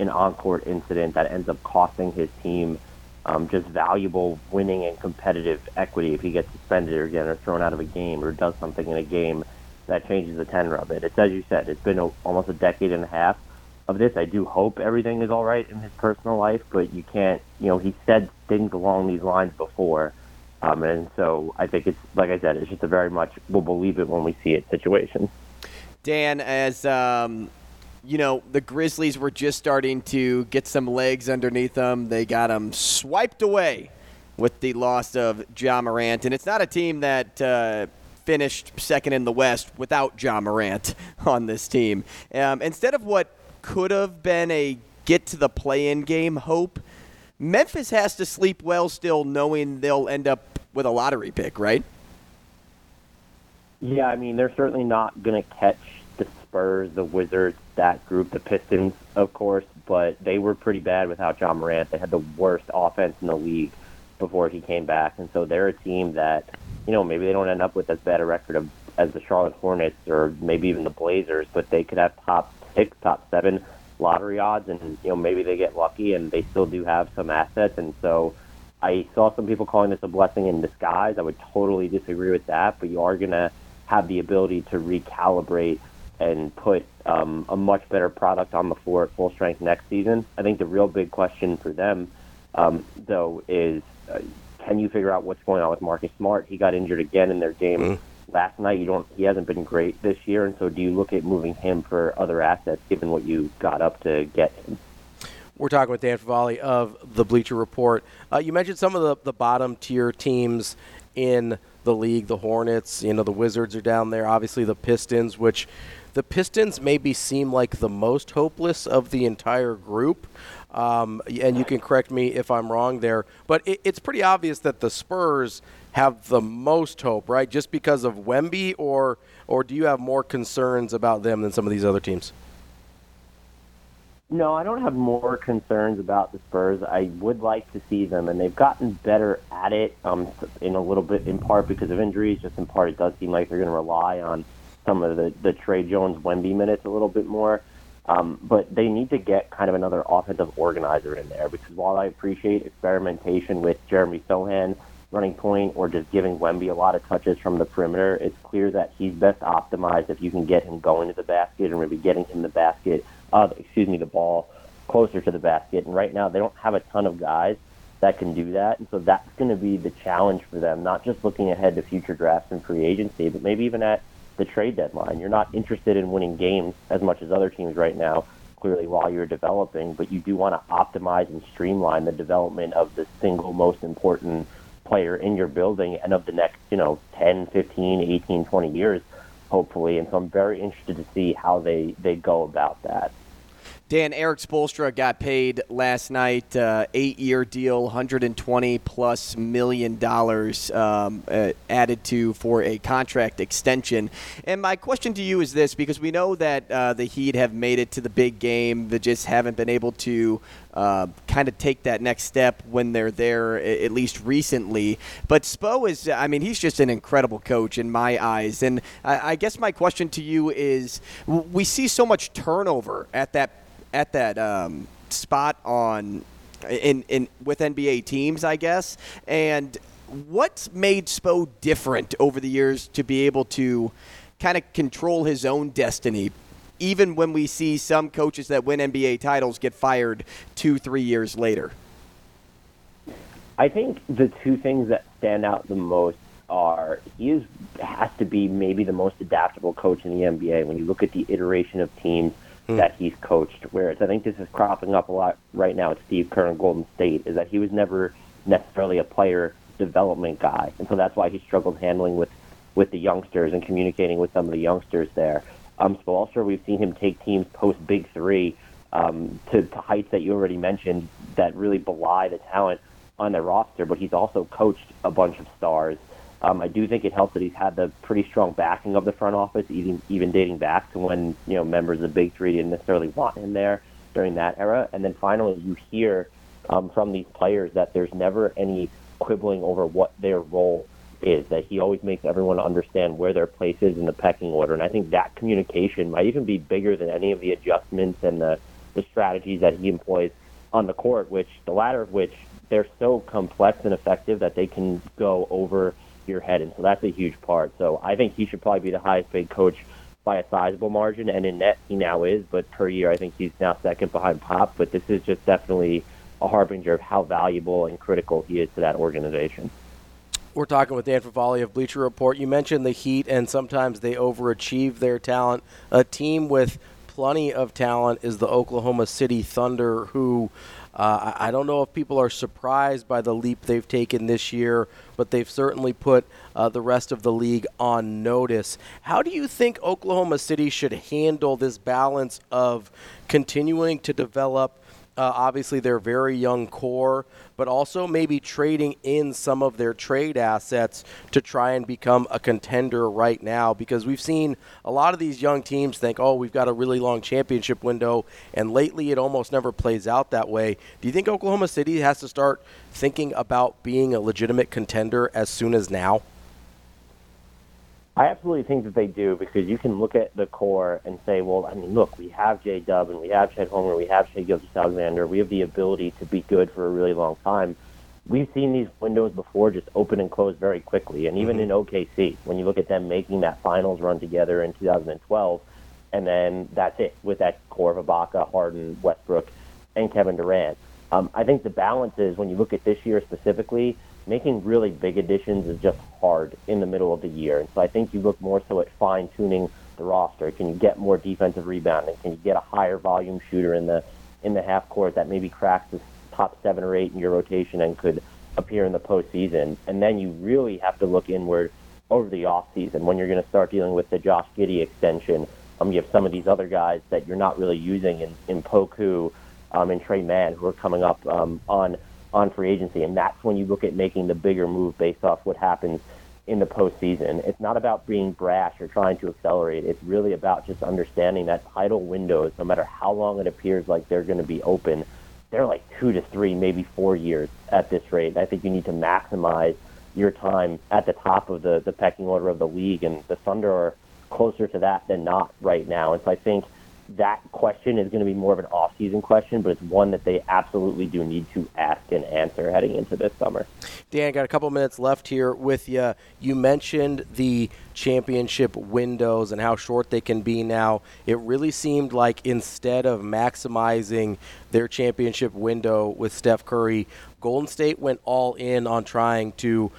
an on-court incident that ends up costing his team um, just valuable winning and competitive equity if he gets suspended or again or thrown out of a game or does something in a game that changes the tenor of it. It's as you said, it's been a, almost a decade and a half of this. I do hope everything is all right in his personal life, but you can't. You know, he said things along these lines before, um, and so I think it's like I said, it's just a very much we'll believe it when we see it situation. Dan, as um, you know, the Grizzlies were just starting to get some legs underneath them. They got them swiped away with the loss of Ja Morant, and it's not a team that uh, finished second in the West without Ja Morant on this team. Um, instead of what could have been a get to the play-in game hope, Memphis has to sleep well still, knowing they'll end up with a lottery pick, right? Yeah, I mean they're certainly not going to catch the Spurs, the Wizards, that group, the Pistons, of course, but they were pretty bad without Ja Morant. They had the worst offense in the league before he came back, and so they're a team that you know maybe they don't end up with as bad a record of, as the Charlotte Hornets or maybe even the Blazers, but they could have top six, top seven lottery odds, and you know maybe they get lucky and they still do have some assets, and so. I saw some people calling this a blessing in disguise. I would totally disagree with that, but you are going to have the ability to recalibrate and put um, a much better product on the floor at full strength next season. I think the real big question for them, um, though, is uh, can you figure out what's going on with Marcus Smart? He got injured again in their game last night. You don't. He hasn't been great this year, and so do you look at moving him for other assets, given what you got up to get him? We're talking with Dan Favale of the Bleacher Report. Uh, you mentioned some of the, the bottom tier teams in the league, the Hornets, you know, the Wizards are down there, obviously the Pistons, which the Pistons maybe seem like the most hopeless of the entire group. Um, and you can correct me if I'm wrong there, but it, it's pretty obvious that the Spurs have the most hope, right? Just because of Wemby, or or do you have more concerns about them than some of these other teams? No, I don't have more concerns about the Spurs. I would like to see them, and they've gotten better at it. Um, in a little bit, in part because of injuries, just in part, it does seem like they're going to rely on some of the the Tre Jones, Wemby minutes a little bit more. Um, but they need to get kind of another offensive organizer in there because while I appreciate experimentation with Jeremy Sochan running point or just giving Wemby a lot of touches from the perimeter, it's clear that he's best optimized if you can get him going to the basket and maybe getting him the basket, uh, excuse me, the ball closer to the basket. And right now they don't have a ton of guys that can do that. And so that's going to be the challenge for them, not just looking ahead to future drafts and free agency, but maybe even at the trade deadline. You're not interested in winning games as much as other teams right now, clearly, while you're developing, but you do want to optimize and streamline the development of the single most important player in your building and of the next, you know, 10, 15, 18, 20 years, hopefully. And so I'm very interested to see how they, they go about that. Dan, Erik Spoelstra got paid last night, uh, eight-year deal, 120 plus million dollars um, uh, added to for a contract extension. And my question to you is this: because we know that uh, the Heat have made it to the big game, they just haven't been able to uh, kind of take that next step when they're there, at least recently. But Spo is, I mean, he's just an incredible coach in my eyes. And I, I guess my question to you is: we see so much turnover at that at that um, spot on in in with NBA teams, I guess. And what's made Spo different over the years to be able to kind of control his own destiny? Even when we see some coaches that win NBA titles get fired two, three years later. I think the two things that stand out the most are he is has to be maybe the most adaptable coach in the NBA. When you look at the iteration of teams mm. that he's coached. Whereas I think this is cropping up a lot right now at Steve Kerr in Golden State is that he was never necessarily a player development guy, and so that's why he struggled handling with with the youngsters and communicating with some of the youngsters there. Um, Spoelstra, we've seen him take teams post Big Three um, to, to heights that you already mentioned that really belie the talent on their roster, but he's also coached a bunch of stars um, I do think it helps that he's had the pretty strong backing of the front office, even even dating back to when you know members of the Big Three didn't necessarily want him there during that era. And then finally, you hear um, from these players that there's never any quibbling over what their role is. That he always makes everyone understand where their place is in the pecking order. And I think that communication might even be bigger than any of the adjustments and the the strategies that he employs on the court. Which the latter of which they're so complex and effective that they can go over your head, and so that's a huge part. So I think he should probably be the highest paid coach by a sizable margin, and in net he now is. But per year, I think he's now second behind Pop. But this is just definitely a harbinger of how valuable and critical he is to that organization. We're talking with Dan Favale of Bleacher Report. You mentioned the Heat, and sometimes they overachieve their talent. A team with plenty of talent is the Oklahoma City Thunder, who uh, I don't know if people are surprised by the leap they've taken this year, but they've certainly put uh, the rest of the league on notice. How do you think Oklahoma City should handle this balance of continuing to develop uh, obviously, their very young core, but also maybe trading in some of their trade assets to try and become a contender right now. Because we've seen a lot of these young teams think, oh, we've got a really long championship window, and lately it almost never plays out that way. Do you think Oklahoma City has to start thinking about being a legitimate contender as soon as now? I absolutely think that they do because you can look at the core and say, well, I mean, look, we have J Dub and we have Chet Holmgren, we have Shai Gilgeous-Alexander. We have the ability to be good for a really long time. We've seen these windows before just open and close very quickly. And even mm-hmm. in OKC, when you look at them making that finals run together in 2012, and then that's it with that core of Ibaka, Harden, Westbrook, and Kevin Durant. Um, I think the balance is when you look at this year specifically, making really big additions is just hard in the middle of the year. And so I think you look more so at fine tuning the roster. Can you get more defensive rebounding? Can you get a higher volume shooter in the in the half court that maybe cracks the top seven or eight in your rotation and could appear in the postseason? And then you really have to look inward over the off season when you're going to start dealing with the Josh Giddey extension. Um, you have some of these other guys that you're not really using in, in Poku um, and Tre Mann who are coming up um, on on free agency, and that's when you look at making the bigger move based off what happens in the postseason. It's not about being brash or trying to accelerate. It's really about just understanding that title windows, no matter how long it appears like they're going to be open, they're like two to three, maybe four years at this rate. I think you need to maximize your time at the top of the, the pecking order of the league, and the Thunder are closer to that than not right now. And so I think – that question is going to be more of an off-season question, but it's one that they absolutely do need to ask and answer heading into this summer. Dan, got a couple minutes left here with you. You mentioned the championship windows and how short they can be now. It really seemed like instead of maximizing their championship window with Steph Curry, Golden State went all in on trying to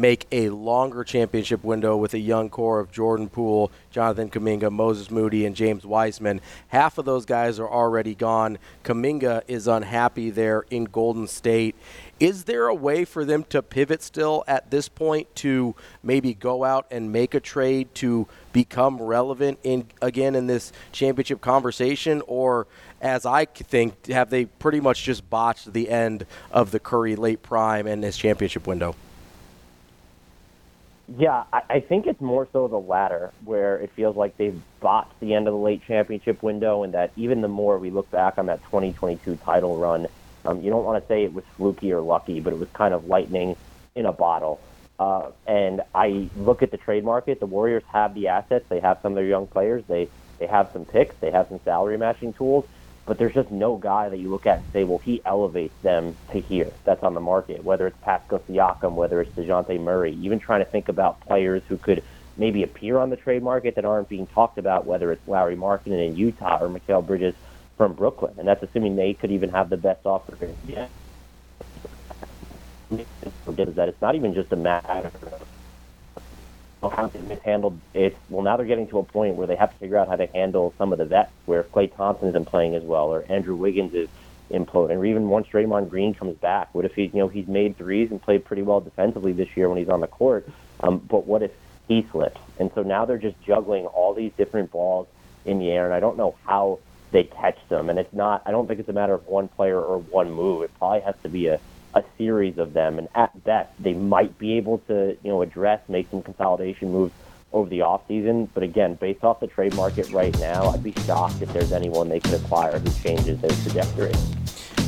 make a longer championship window with a young core of Jordan Poole, Jonathan Kuminga, Moses Moody, and James Wiseman. Half of those guys are already gone. Kuminga is unhappy there in Golden State. Is there a way for them to pivot still at this point to maybe go out and make a trade to become relevant in again in this championship conversation or as I think have they pretty much just botched the end of the Curry late prime and his championship window? Yeah, I, I think it's more so the latter, where it feels like they've botched the end of the late championship window, and that even the more we look back on that 2022 title run, um, you don't want to say it was fluky or lucky, but it was kind of lightning in a bottle. Uh, and I look at the trade market. The Warriors have the assets. They have some of their young players. They they have some picks. They have some salary matching tools but there's just no guy that you look at and say, well, he elevates them to here. That's on the market, whether it's Pascal Siakam, whether it's Dejounte Murray, even trying to think about players who could maybe appear on the trade market that aren't being talked about, whether it's Lauri Markkanen in Utah or Mikal Bridges from Brooklyn. And that's assuming they could even have the best offer. Yeah. That it's not even just a matter of mishandled it. Well, now they're getting to a point where they have to figure out how to handle some of the vets, where if Klay Thompson isn't playing as well, or Andrew Wiggins is imploding, or even once Draymond Green comes back, what if he, you know, he's made threes and played pretty well defensively this year when he's on the court, um, but what if he slips? And so now they're just juggling all these different balls in the air, and I don't know how they catch them. And it's not, I don't think it's a matter of one player or one move. It probably has to be a a series of them, and at best, they might be able to, you know, address, make some consolidation moves over the offseason. But again, based off the trade market right now, I'd be shocked if there's anyone they could acquire who changes their trajectory.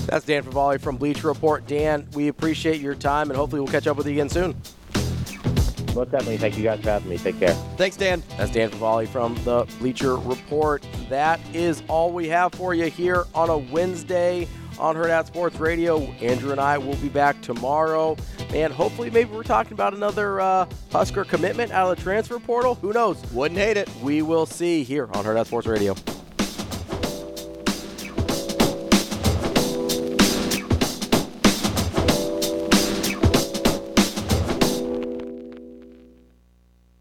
That's Dan Favale from Bleacher Report. Dan, we appreciate your time, and hopefully we'll catch up with you again soon. Most definitely. Thank you guys for having me. Take care. Thanks, Dan. That's Dan Favale from the Bleacher Report. That is all we have for you here on a Wednesday on Hurrdat Sports Radio. Andrew and I will be back tomorrow. And hopefully, maybe we're talking about another uh, Husker commitment out of the transfer portal. Who knows? Wouldn't hate it. We will see here on Hurrdat Sports Radio.